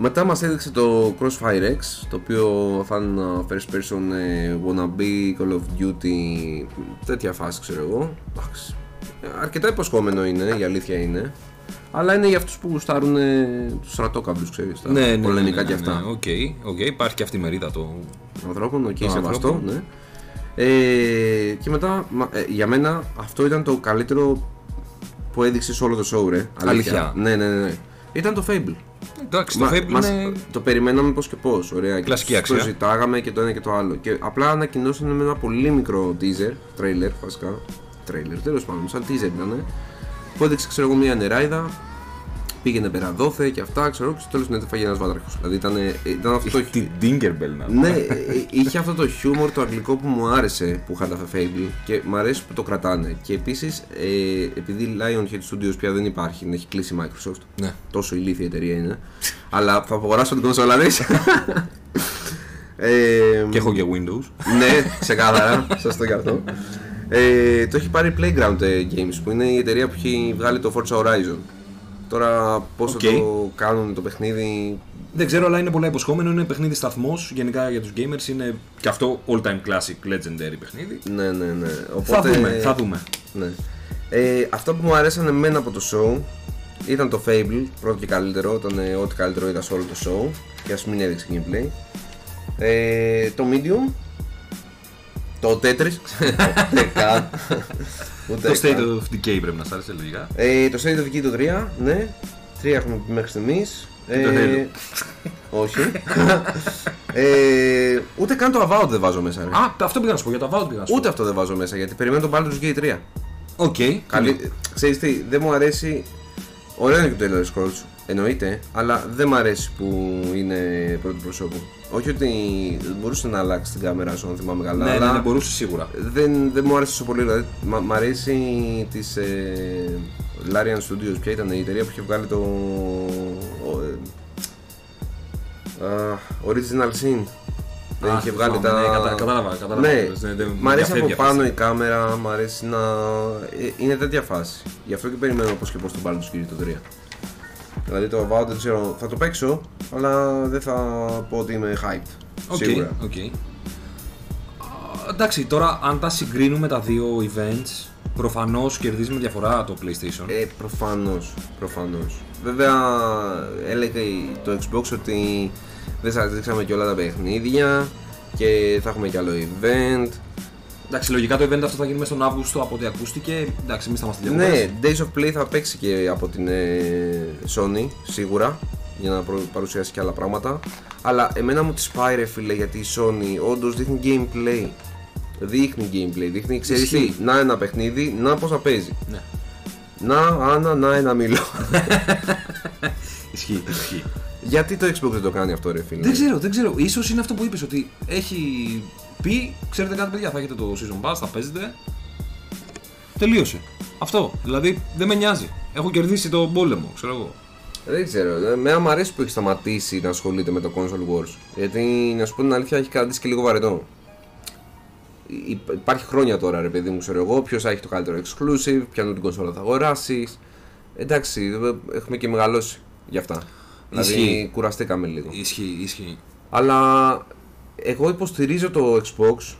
Μετά μας έδειξε το Crossfire X, το οποίο θα είναι ένα first person ε, wannabe, Call of Duty, τέτοια φάση ξέρω εγώ. Εντάξει. Αρκετά υποσχόμενο είναι, η αλήθεια είναι. Αλλά είναι για αυτούς που γουστάρουν ε, τους στρατόκαυλους, ξέρεις, τα Ναι, ναι, ναι, πολεμικά ναι, και ναι, αυτά. ναι. Οκ, οκ, υπάρχει και αυτή η μερίδα το. ανθρώπων, οκ, Των σεβαστό, ανθρώπων. ναι. Ε, και μετά, μα- ε, για μένα, αυτό ήταν το καλύτερο που έδειξε σε όλο το show, ρε. Αλήθεια. Ναι, ναι, ναι. ναι. Ήταν το Fable. Εντάξει, το Μα- Fable μας- είναι. Το περιμέναμε πώς και πώς. Ωραία. Κλασική και αξία. Το ζητάγαμε και το ένα και το άλλο. Και απλά ανακοινώσανε με ένα πολύ μικρό teaser, trailer βασικά. Trailer, τέλος πάντων, σαν teaser ήταν. Που έδειξε, ξέρω εγώ, μια νεράιδα. Πήγαινε πέρα δόθε και αυτά, ξέρω και στο τέλος την έφαγε ένας βάτραχος. Δηλαδή ήταν, ήταν αυτό το. Την Tinkerbell να ναι, ε, είχε αυτό το χιούμορ το αγγλικό που μου άρεσε που είχαν τα Fable και μου αρέσει που το κρατάνε. Και επίσης, ε, επειδή Lionhead Studios πια δεν υπάρχει, την έχει κλείσει η Microsoft. Ναι. Τόσο ηλίθια εταιρεία είναι. αλλά θα αγοράσω την κονσόλα της. ε, Και έχω και Windows. ναι, ξεκάθαρα. Σωστό γι' αυτό. Ε, το έχει πάρει Playground ε, Games που είναι η εταιρεία που έχει βγάλει το Forza Horizon. Τώρα πώς Οκ. θα το κάνουν το παιχνίδι; Δεν ξέρω, αλλά είναι πολλά υποσχόμενο. Είναι παιχνίδι σταθμός. Γενικά για τους gamers είναι και αυτό all time classic legendary παιχνίδι. Ναι, ναι, ναι. Θα Οπότε, δούμε, θα δούμε. Ναι. Ε, αυτά που μου αρέσαν εμένα από το show ήταν το Fable, πρώτο και καλύτερο, ήταν ε, ό,τι καλύτερο είδα σε όλο το show και ας μην έδειξε gameplay. Ε, το Medium, το Tetris, ούτε καν. Ούτε Το State καν. of Decay πρέπει να σ' άρεσε λογικά. Ε, το State of Decay το 3, ναι. 3 έχουμε πει μέχρι στιγμής. Και το Halo. Όχι. ε, ούτε καν το Avowed δεν βάζω μέσα. Ρε. Α, αυτό πήγα να σου πω για το Avowed πήγα να σου πω. Ούτε αυτό δεν βάζω μέσα γιατί περιμένω τον Baldur's Gate 3. Οκ. Καλή... Ξέρεις τι, δεν μου αρέσει. Ωραίο είναι και το Elder Scrolls, εννοείται, αλλά δεν μου αρέσει που είναι πρώτου προσώπου. Όχι ότι μπορούσε να αλλάξει την κάμερα σου, αν θυμάμαι καλά. Ναι, ναι, αλλά ναι, μπορούσε σίγουρα. δεν, δεν μου άρεσε τόσο πολύ. Δηλαδή, μ' μ' αρέσει της ε, Larian Studios, ποια ήταν η εταιρεία που είχε βγάλει το. Ο, ε, α, Original Sin. Δεν Α, είχε βγάλει θυμάμαι, τα. ναι, κατα- κατάλαβα, κατάλαβα. Ναι, Ναι, δεν- μ' αρέσει από διαφεύγει πάνω αυτή. η κάμερα, μ' αρέσει να. ε, Είναι τέτοια φάση. Γι' αυτό και περιμένω πώς και πώς το Baldur's Gate το 3. Δηλαδή το Avowed δεν ξέρω, θα το παίξω, αλλά δεν θα πω ότι είμαι hyped. Οκ, Σίγουρα. οκ. Α, Εντάξει, τώρα αν τα συγκρίνουμε τα δύο events, προφανώς κερδίζει με διαφορά το PlayStation. Ε, προφανώς, προφανώς. Βέβαια, έλεγε το Xbox ότι δεν σας δείξαμε και όλα τα παιχνίδια και θα έχουμε κι άλλο event. Εντάξει, λογικά το event αυτό θα γίνει μέσα στον Αύγουστο από ό,τι ακούστηκε. Εντάξει, εμείς θα είμαστε διακοπές. Ναι, Days of Play θα παίξει και από την ε, Sony, σίγουρα, για να προ- παρουσιάσει και άλλα πράγματα. Αλλά εμένα μου τη πάει ρε φίλε, γιατί η Sony όντως δείχνει gameplay. Δείχνει gameplay, δείχνει, ξέρεις Ισχύει. τι, να ένα παιχνίδι, να πώς θα παίζει. Ναι. Να, Άννα, να ένα μήλο. Ισχύει, ισχύει. γιατί το Xbox δεν το κάνει αυτό ρε φίλε; δεν ξέρω, δεν ξέρω. Ίσως είναι αυτό που είπες ότι έχει πει, ξέρετε κάτι παιδιά, θα έχετε το Season Pass, θα παίζετε. Τελείωσε. Αυτό. Δηλαδή δεν με νοιάζει. Έχω κερδίσει τον πόλεμο, ξέρω εγώ. Δεν ξέρω. Εμένα μου αρέσει που έχει σταματήσει να ασχολείται με το console wars. Γιατί να σου πω την αλήθεια έχει κρατήσει και λίγο βαρετό. Υ- Υπάρχει χρόνια τώρα, ρε παιδί μου, ξέρω εγώ, ποιος θα έχει το καλύτερο exclusive, ποιανού την κονσόλα θα αγοράσεις. Εντάξει, ε, έχουμε και μεγαλώσει γι' αυτά. Δηλαδή Ισχύει. κουραστήκαμε λίγο. Ισχύει, ισχύει. Αλλά εγώ υποστηρίζω το Xbox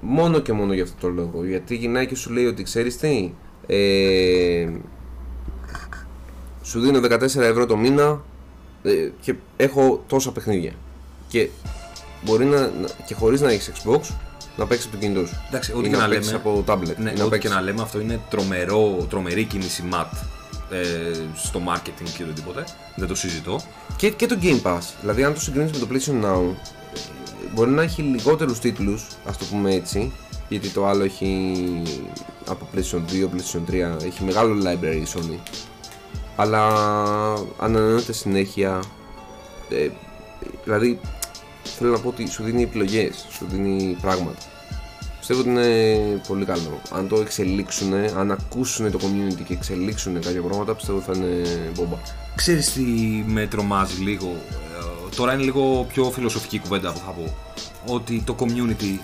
μόνο και μόνο για αυτό το λόγο. Γιατί γυρνάει και σου λέει ότι ξέρεις τι, ε, σου δίνω 14 ευρώ το μήνα ε, και έχω τόσα παιχνίδια. Και μπορεί να, να- και χωρίς να έχεις Xbox να παίξεις από το κινητό σου. Εντάξει, Ή ό,τι και να να παίξεις λέμε. από tablet. Ναι, ή ό,τι να και παίξεις- να λέμε, αυτό είναι τρομερό, τρομερή κίνηση ματ ε, στο marketing και οτιδήποτε. Δεν το συζητώ. Και, και το Game Pass. Δηλαδή, αν το συγκρίνεις με το PlayStation Now, ε, μπορεί να έχει λιγότερους τίτλους, ας το πούμε έτσι, γιατί το άλλο έχει από PlayStation 2, PlayStation 3, έχει μεγάλο library η Sony. Αλλά ανανεώνεται συνέχεια. Ε, δηλαδή, θέλω να πω ότι σου δίνει επιλογές, σου δίνει πράγματα. Πιστεύω ότι είναι πολύ καλό. Αν το εξελίξουν, αν ακούσουν το community και εξελίξουν κάποια πράγματα, πιστεύω ότι θα είναι μπόμπα. Ξέρεις τι με τρομάζει λίγο. Ε, τώρα είναι λίγο πιο φιλοσοφική κουβέντα που θα πω. Ότι το community.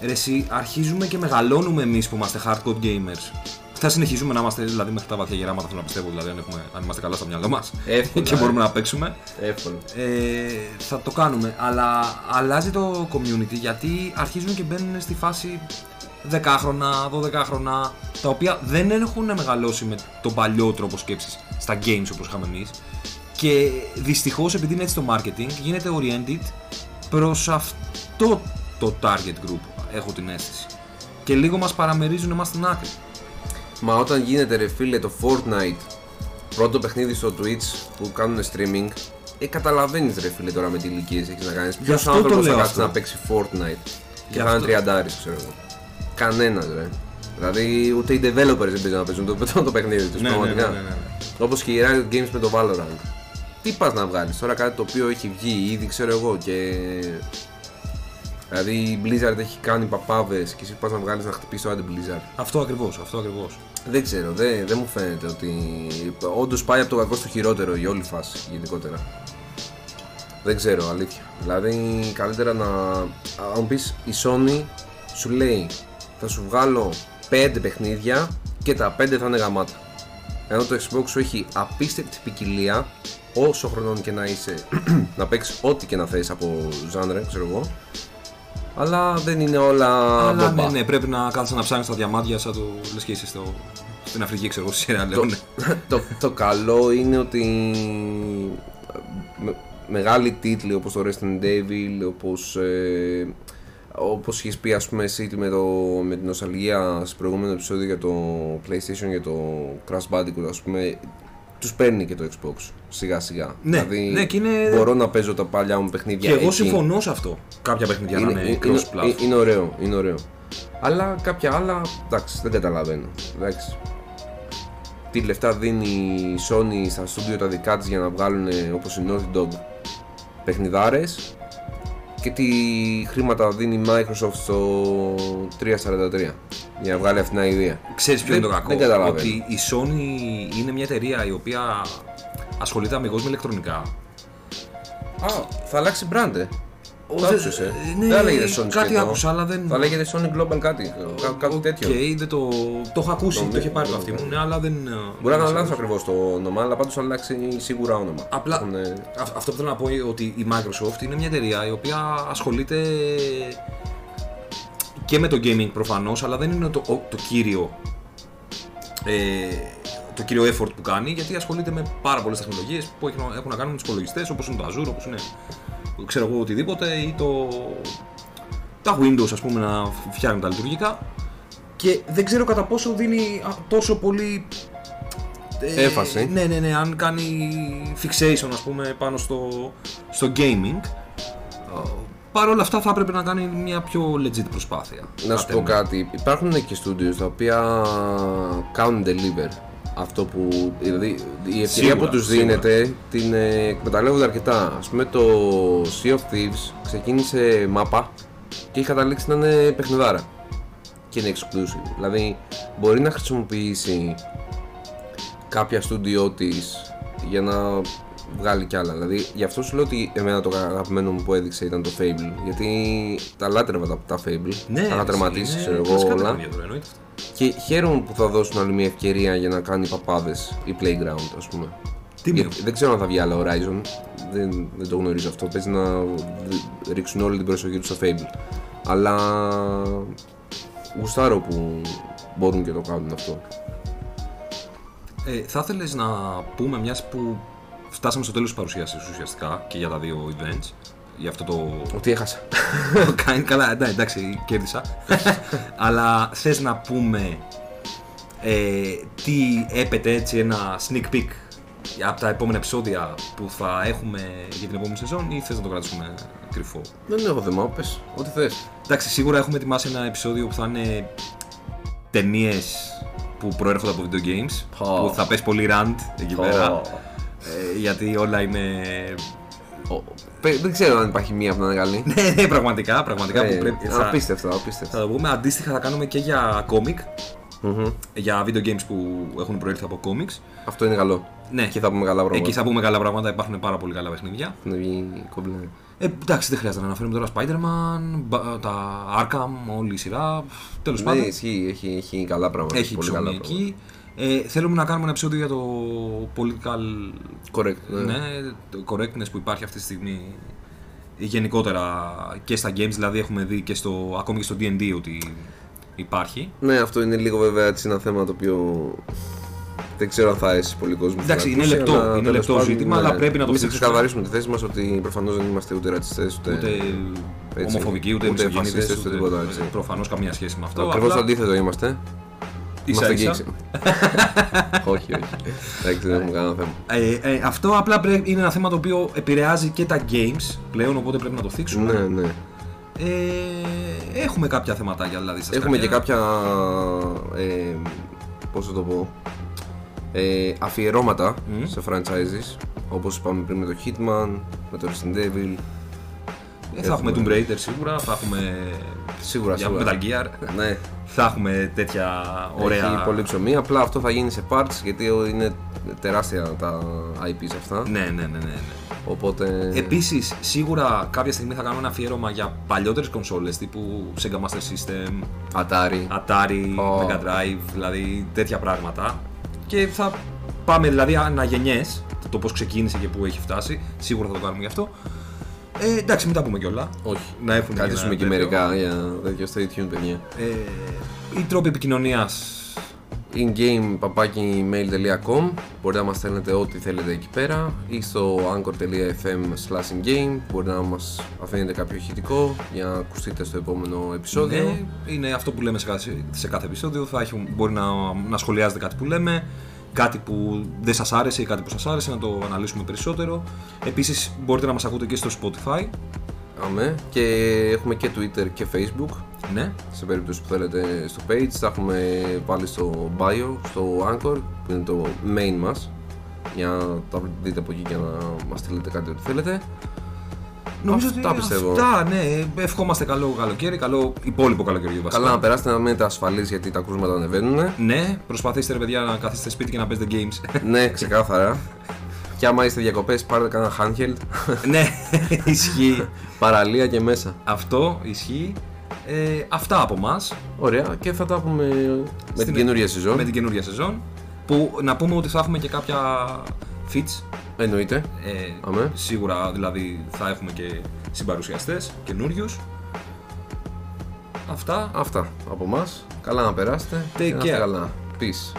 Ρε εσύ, αρχίζουμε και μεγαλώνουμε εμείς που είμαστε hardcore gamers. Θα συνεχίζουμε να είμαστε δηλαδή μέχρι τα βαθιά γεράματα, θέλω να πιστεύω, δηλαδή αν, έχουμε, αν είμαστε καλά στο μυαλό μας Εύκολα, και ε. μπορούμε να παίξουμε. Εύκολο. ε, θα το κάνουμε. Αλλά αλλάζει το community γιατί αρχίζουν και μπαίνουν στη φάση 10χρονα, 12χρονα, τα οποία δεν έχουν μεγαλώσει με τον παλιό τρόπο σκέψης στα games όπως είχαμε εμείς. Και δυστυχώς επειδή είναι έτσι το marketing γίνεται oriented προς αυτό το target group, έχω την αίσθηση. Και λίγο μας παραμερίζουν εμάς στην άκρη. Μα όταν γίνεται ρε φίλε το Fortnite πρώτο παιχνίδι στο Twitch που κάνουν streaming ε, καταλαβαίνεις ρε φίλε τώρα με τι ηλικίες έχεις να κάνεις Ποιος αυτό το άνθρωπος θα λέω κάτσει αυτό. να παίξει Fortnite και Γι' θα αυτό- είναι τριαντάρις ξέρω εγώ Κανένας ρε Δηλαδή ούτε οι developers δεν παίζουν να παίζουν το, το, το παιχνίδι τους Ναι, ναι, πραγματικά ναι, ναι, ναι. Όπως και οι Riot Games με το Valorant Τι πας να βγάλεις τώρα κάτι το οποίο έχει βγει ήδη ξέρω εγώ και Δηλαδή η Blizzard έχει κάνει παπάβες και εσύ πας να βγάλεις να χτυπήσεις το αντι-Blizzard Αυτό ακριβώς, αυτό ακριβώς. δεν ξέρω, δεν, δεν μου φαίνεται ότι όντως πάει από το κακό στο χειρότερο η όλη φάση γενικότερα. Δεν ξέρω, αλήθεια. Δηλαδή, καλύτερα να. Αν μου πεις η Sony σου λέει θα σου βγάλω 5 παιχνίδια και τα 5 θα είναι γαμάτα. Ενώ το Xbox σου έχει απίστευτη ποικιλία όσο χρονών και να είσαι να παίξεις ό,τι και να θες από ζάνρε, ξέρω εγώ. Αλλά δεν είναι όλα. Αλλά μπομπά. ναι, ναι, πρέπει να κάθεσαι να ψάχνεις τα διαμάντια σαν το λες και είσαι στο, στην Αφρική, ξέρω εγώ, στη Σιέρα Λεόνε. το, το καλό είναι ότι με, μεγάλοι τίτλοι όπως το Resident Evil, όπως, ε, όπως είχες πει ας πούμε εσύ με, το, με την νοσταλγία στο προηγούμενο επεισόδιο για το PlayStation για το Crash Bandicoot ας πούμε τους παίρνει και το Xbox σιγά σιγά. Ναι, δηλαδή ναι, και είναι- μπορώ να παίζω τα παλιά μου παιχνίδια Και εγώ εκεί. συμφωνώ σε αυτό. Κάποια παιχνίδια να είναι cross είναι, platform. είναι ωραίο, είναι ωραίο. Αλλά κάποια άλλα, εντάξει, δεν καταλαβαίνω. Εντάξει. Τι λεφτά δίνει η Sony στα studio τα δικά της για να βγάλουν όπως η Naughty Dog παιχνιδάρες και τι χρήματα δίνει η Microsoft στο 343 για να βγάλει αυτήν την ιδέα. Ξέρεις ποιο είναι το Δεν- κακό; δεν καταλαβαίνω. ότι η Sony είναι μια εταιρεία η οποία ασχολείται αμιγώς με ηλεκτρονικά. Α, θα αλλάξει brand, ε. Ο, Το δε- άκουσες, ε. ναι, δεν θα λέγεται Sony κάτι σχετικό. άκουσα, αλλά δεν- Θα λέγεται Sony Global κάτι, κά- κάτι Οκ, τέτοιο. δεν το, το έχω ακούσει, το Νομίζω- είχε πάρει το αυτή μου, ναι, αλλά δεν. Μπορεί να δεν είναι λάθος ξέρω. ακριβώς το όνομα, αλλά πάντως θα αλλάξει σίγουρα όνομα. Απλά Έχουνε- αυ- αυτό που θέλω να πω είναι ότι η Microsoft είναι μια εταιρεία η οποία ασχολείται και με το gaming προφανώς, αλλά δεν είναι το, ο- το κύριο ε, το κύριο effort που κάνει, γιατί ασχολείται με πάρα πολλές τεχνολογίες που έχουν, έχουν να κάνουν με τους υπολογιστές, όπως είναι το Azure, όπως είναι ξέρω εγώ οτιδήποτε, ή το, τα Windows ας πούμε να φτιάχνουν τα λειτουργικά και δεν ξέρω κατά πόσο δίνει α, τόσο πολύ ε, Έμφαση. Ναι, ναι, ναι, αν κάνει fixation ας πούμε πάνω στο, στο gaming ε, Παρ' όλα αυτά θα έπρεπε να κάνει μια πιο legit προσπάθεια. Να σου Κάτε πω μου. κάτι. Υπάρχουν και studios τα οποία κάνουν deliver αυτό που. Δηλαδή η ευκαιρία Σίγουρα, που τους σίγουρα. δίνεται την ε, εκμεταλλεύονται αρκετά. Α πούμε το Sea of Thieves ξεκίνησε μάπα και έχει καταλήξει να είναι παιχνιδάρα. Και είναι exclusive. Δηλαδή μπορεί να χρησιμοποιήσει κάποια studio της για να βγάλει κι άλλα. Δηλαδή γι' αυτό σου λέω ότι εμένα το αγαπημένο μου που έδειξε ήταν το Fable. Γιατί τα λάτρευα τα, τα Fable. Ναι, τα είχα τερματίσει, είναι ξέρω εγώ κλασικά όλα. παιχνίδια τώρα, εννοείται. Και χαίρομαι που θα δώσουν άλλη μια ευκαιρία για να κάνει παπάδες η Playground, ας πούμε. Τίμιο. Γιατί δεν ξέρω αν θα βγει άλλο Horizon. Δεν, δεν το γνωρίζω αυτό. Παίζει να δ- ρίξουν όλη την προσοχή τους στο Fable. Αλλά γουστάρω που μπορούν και το κάνουν αυτό. Ε, θα ήθελε να πούμε, μιας που φτάσαμε στο τέλος της παρουσίασης ουσιαστικά και για τα δύο events, για αυτό το. Ότι έχασα. Κάνει καλά, ναι, εντάξει, κέρδισα. Αλλά θες να πούμε ε, τι έπεται έτσι ένα sneak peek από τα επόμενα επεισόδια που θα έχουμε για την επόμενη σεζόν ή θες να το κρατήσουμε κρυφό; δεν έχω θέμα, πες. Ό,τι θες. Εντάξει, σίγουρα έχουμε ετοιμάσει ένα επεισόδιο που θα είναι ταινίες που προέρχονται από video games. Πω. Που θα πες πολύ rant εκεί Πω. πέρα. Ε, γιατί όλα είναι. Δεν ξέρω αν υπάρχει μία που να είναι καλή. ναι, ναι, πραγματικά, πραγματικά που Ε, πρέπει. Θα, Απίστευτο, θα απίστευτο. το πούμε. Αντίστοιχα θα κάνουμε και για comic. Μμμ. Για video games που έχουν προέλθει από comics. Αυτό είναι καλό. Ναι, Εκεί θα πούμε καλά πράγματα. εκεί θα πούμε καλά πράγματα. Υπάρχουν πάρα πολύ καλά παιχνίδια. Να βγει κομπλέ. Ε, εντάξει, δεν χρειάζεται να αναφέρουμε τώρα Spider-Man, μπα- τα Arkham, όλη η σειρά. Τέλος Ναι, πάντων. ισχύει, έχει, έχει καλά πράγματα. Έχει πολύ ψωμί καλά πράγματα. Εκεί. Ε, θέλουμε να κάνουμε ένα επεισόδιο για το political Correct. Ναι. ναι, το correctness που υπάρχει αυτή τη στιγμή γενικότερα και στα games, δηλαδή έχουμε δει και στο, ακόμη και στο D&D ότι υπάρχει. Ναι, αυτό είναι λίγο βέβαια έτσι ένα θέμα το οποίο δεν ξέρω αν θα αρέσει πολύ κόσμο. που Εντάξει, θα είναι ακούσει, λεπτό, αλλά είναι τέλος λεπτό πάντων, ζήτημα, αλλά πρέπει να το Εμείς θα θίξουμε. ξεκαθαρίσουμε τη θέση μας ότι προφανώς δεν είμαστε ούτε ρατσιστές ούτε. Ούτε έτσι, ομοφοβικοί, ούτε, ούτε μισογενείς, φασίστες, ούτε τίποτα έτσι. Προφανώς καμία σχέση με αυτό. Ακριβώς το απλά αντίθετο είμαστε. ίσα Είμαστε ίσα. γκίξι. όχι, όχι. Εντάξει, δεν έχουμε κανένα θέμα. Ε, ε, αυτό απλά πρέ- είναι ένα θέμα το οποίο επηρεάζει και τα games πλέον, οπότε πρέπει να το θίξουμε. Ναι, ναι. Ε, έχουμε κάποια θεματάκια δηλαδή στα Έχουμε και σκαριά. κάποια. Ε, Πώς θα το πω. Ε, αφιερώματα Μμμ. σε franchises όπως είπαμε πριν με το Hitman, με το Resident Evil Ε, θα έχουμε Tomb Raider σίγουρα, θα έχουμε Σίγουρα, για σίγουρα. Metal Gear, Ναι, θα έχουμε τέτοια ωραία... έχει πολύ ψωμί. Απλά αυτό θα γίνει σε parts γιατί είναι τεράστια τα IPs αυτά. Ναι, ναι, ναι, ναι. ναι. Οπότε. Επίσης, σίγουρα κάποια στιγμή θα κάνουμε ένα αφιέρωμα για παλιότερες κονσόλες τύπου Sega Master System, Atari. Atari, Ω. Mega Drive, δηλαδή τέτοια πράγματα. Και θα πάμε δηλαδή αναγενιές, το πώς ξεκίνησε και πού έχει φτάσει. Σίγουρα θα το κάνουμε γι' αυτό. Ε, εντάξει, μην τα πούμε κιόλα. Όχι. Να έχουν Κρατήσουμε και ένα τέτοιο. μερικά για τέτοιο stay tuned, παιδιά. Ε, οι τρόποι επικοινωνίας ingame papaki.mail.com Μπορείτε να μας στέλνετε ό,τι θέλετε εκεί πέρα ή στο anchor.fm slash ingame Μπορείτε να μας αφήνετε κάποιο ηχητικό για να ακουστείτε στο επόμενο επεισόδιο Ναι, είναι αυτό που λέμε σε κάθε, σε κάθε επεισόδιο. Θα έχει, μπορεί να, να σχολιάζετε κάτι που λέμε κάτι που δεν σας άρεσε ή κάτι που σας άρεσε να το αναλύσουμε περισσότερο. Επίσης μπορείτε να μας ακούτε και στο Spotify. Αμέ. Και έχουμε και Twitter και Facebook. Ναι. Σε περίπτωση που θέλετε στο page, τα έχουμε βάλει στο bio, στο Anchor, που είναι το main μας. Για να τα δείτε από εκεί και να μας στείλετε κάτι ό,τι θέλετε. Νομίζω Αυτά ότι πιστεύω. Αυτά, ναι. Ευχόμαστε καλό καλοκαίρι, καλό υπόλοιπο καλοκαίρι βασικά. Καλά να περάσετε να μείνετε ασφαλείς γιατί τα κρούσματα ανεβαίνουν. Ναι, προσπαθήστε ρε παιδιά να καθίσετε σπίτι και να παίζετε games. ναι, ξεκάθαρα. και άμα είστε διακοπές πάρετε κανένα handheld, ναι, ισχύει. παραλία και μέσα. Αυτό ισχύει. Ε, αυτά από εμά. Ωραία, και θα τα πούμε με την καινούργια σεζόν. Με την καινούργια σεζόν. Που να πούμε ότι θα έχουμε και κάποια fits. Εννοείται. Ε, Αμέ. Σίγουρα δηλαδή θα έχουμε και συμπαρουσιαστές καινούριους. Αυτά. Αυτά από εμά. Καλά να περάσετε. Take και να είστε care. Καλά. Peace.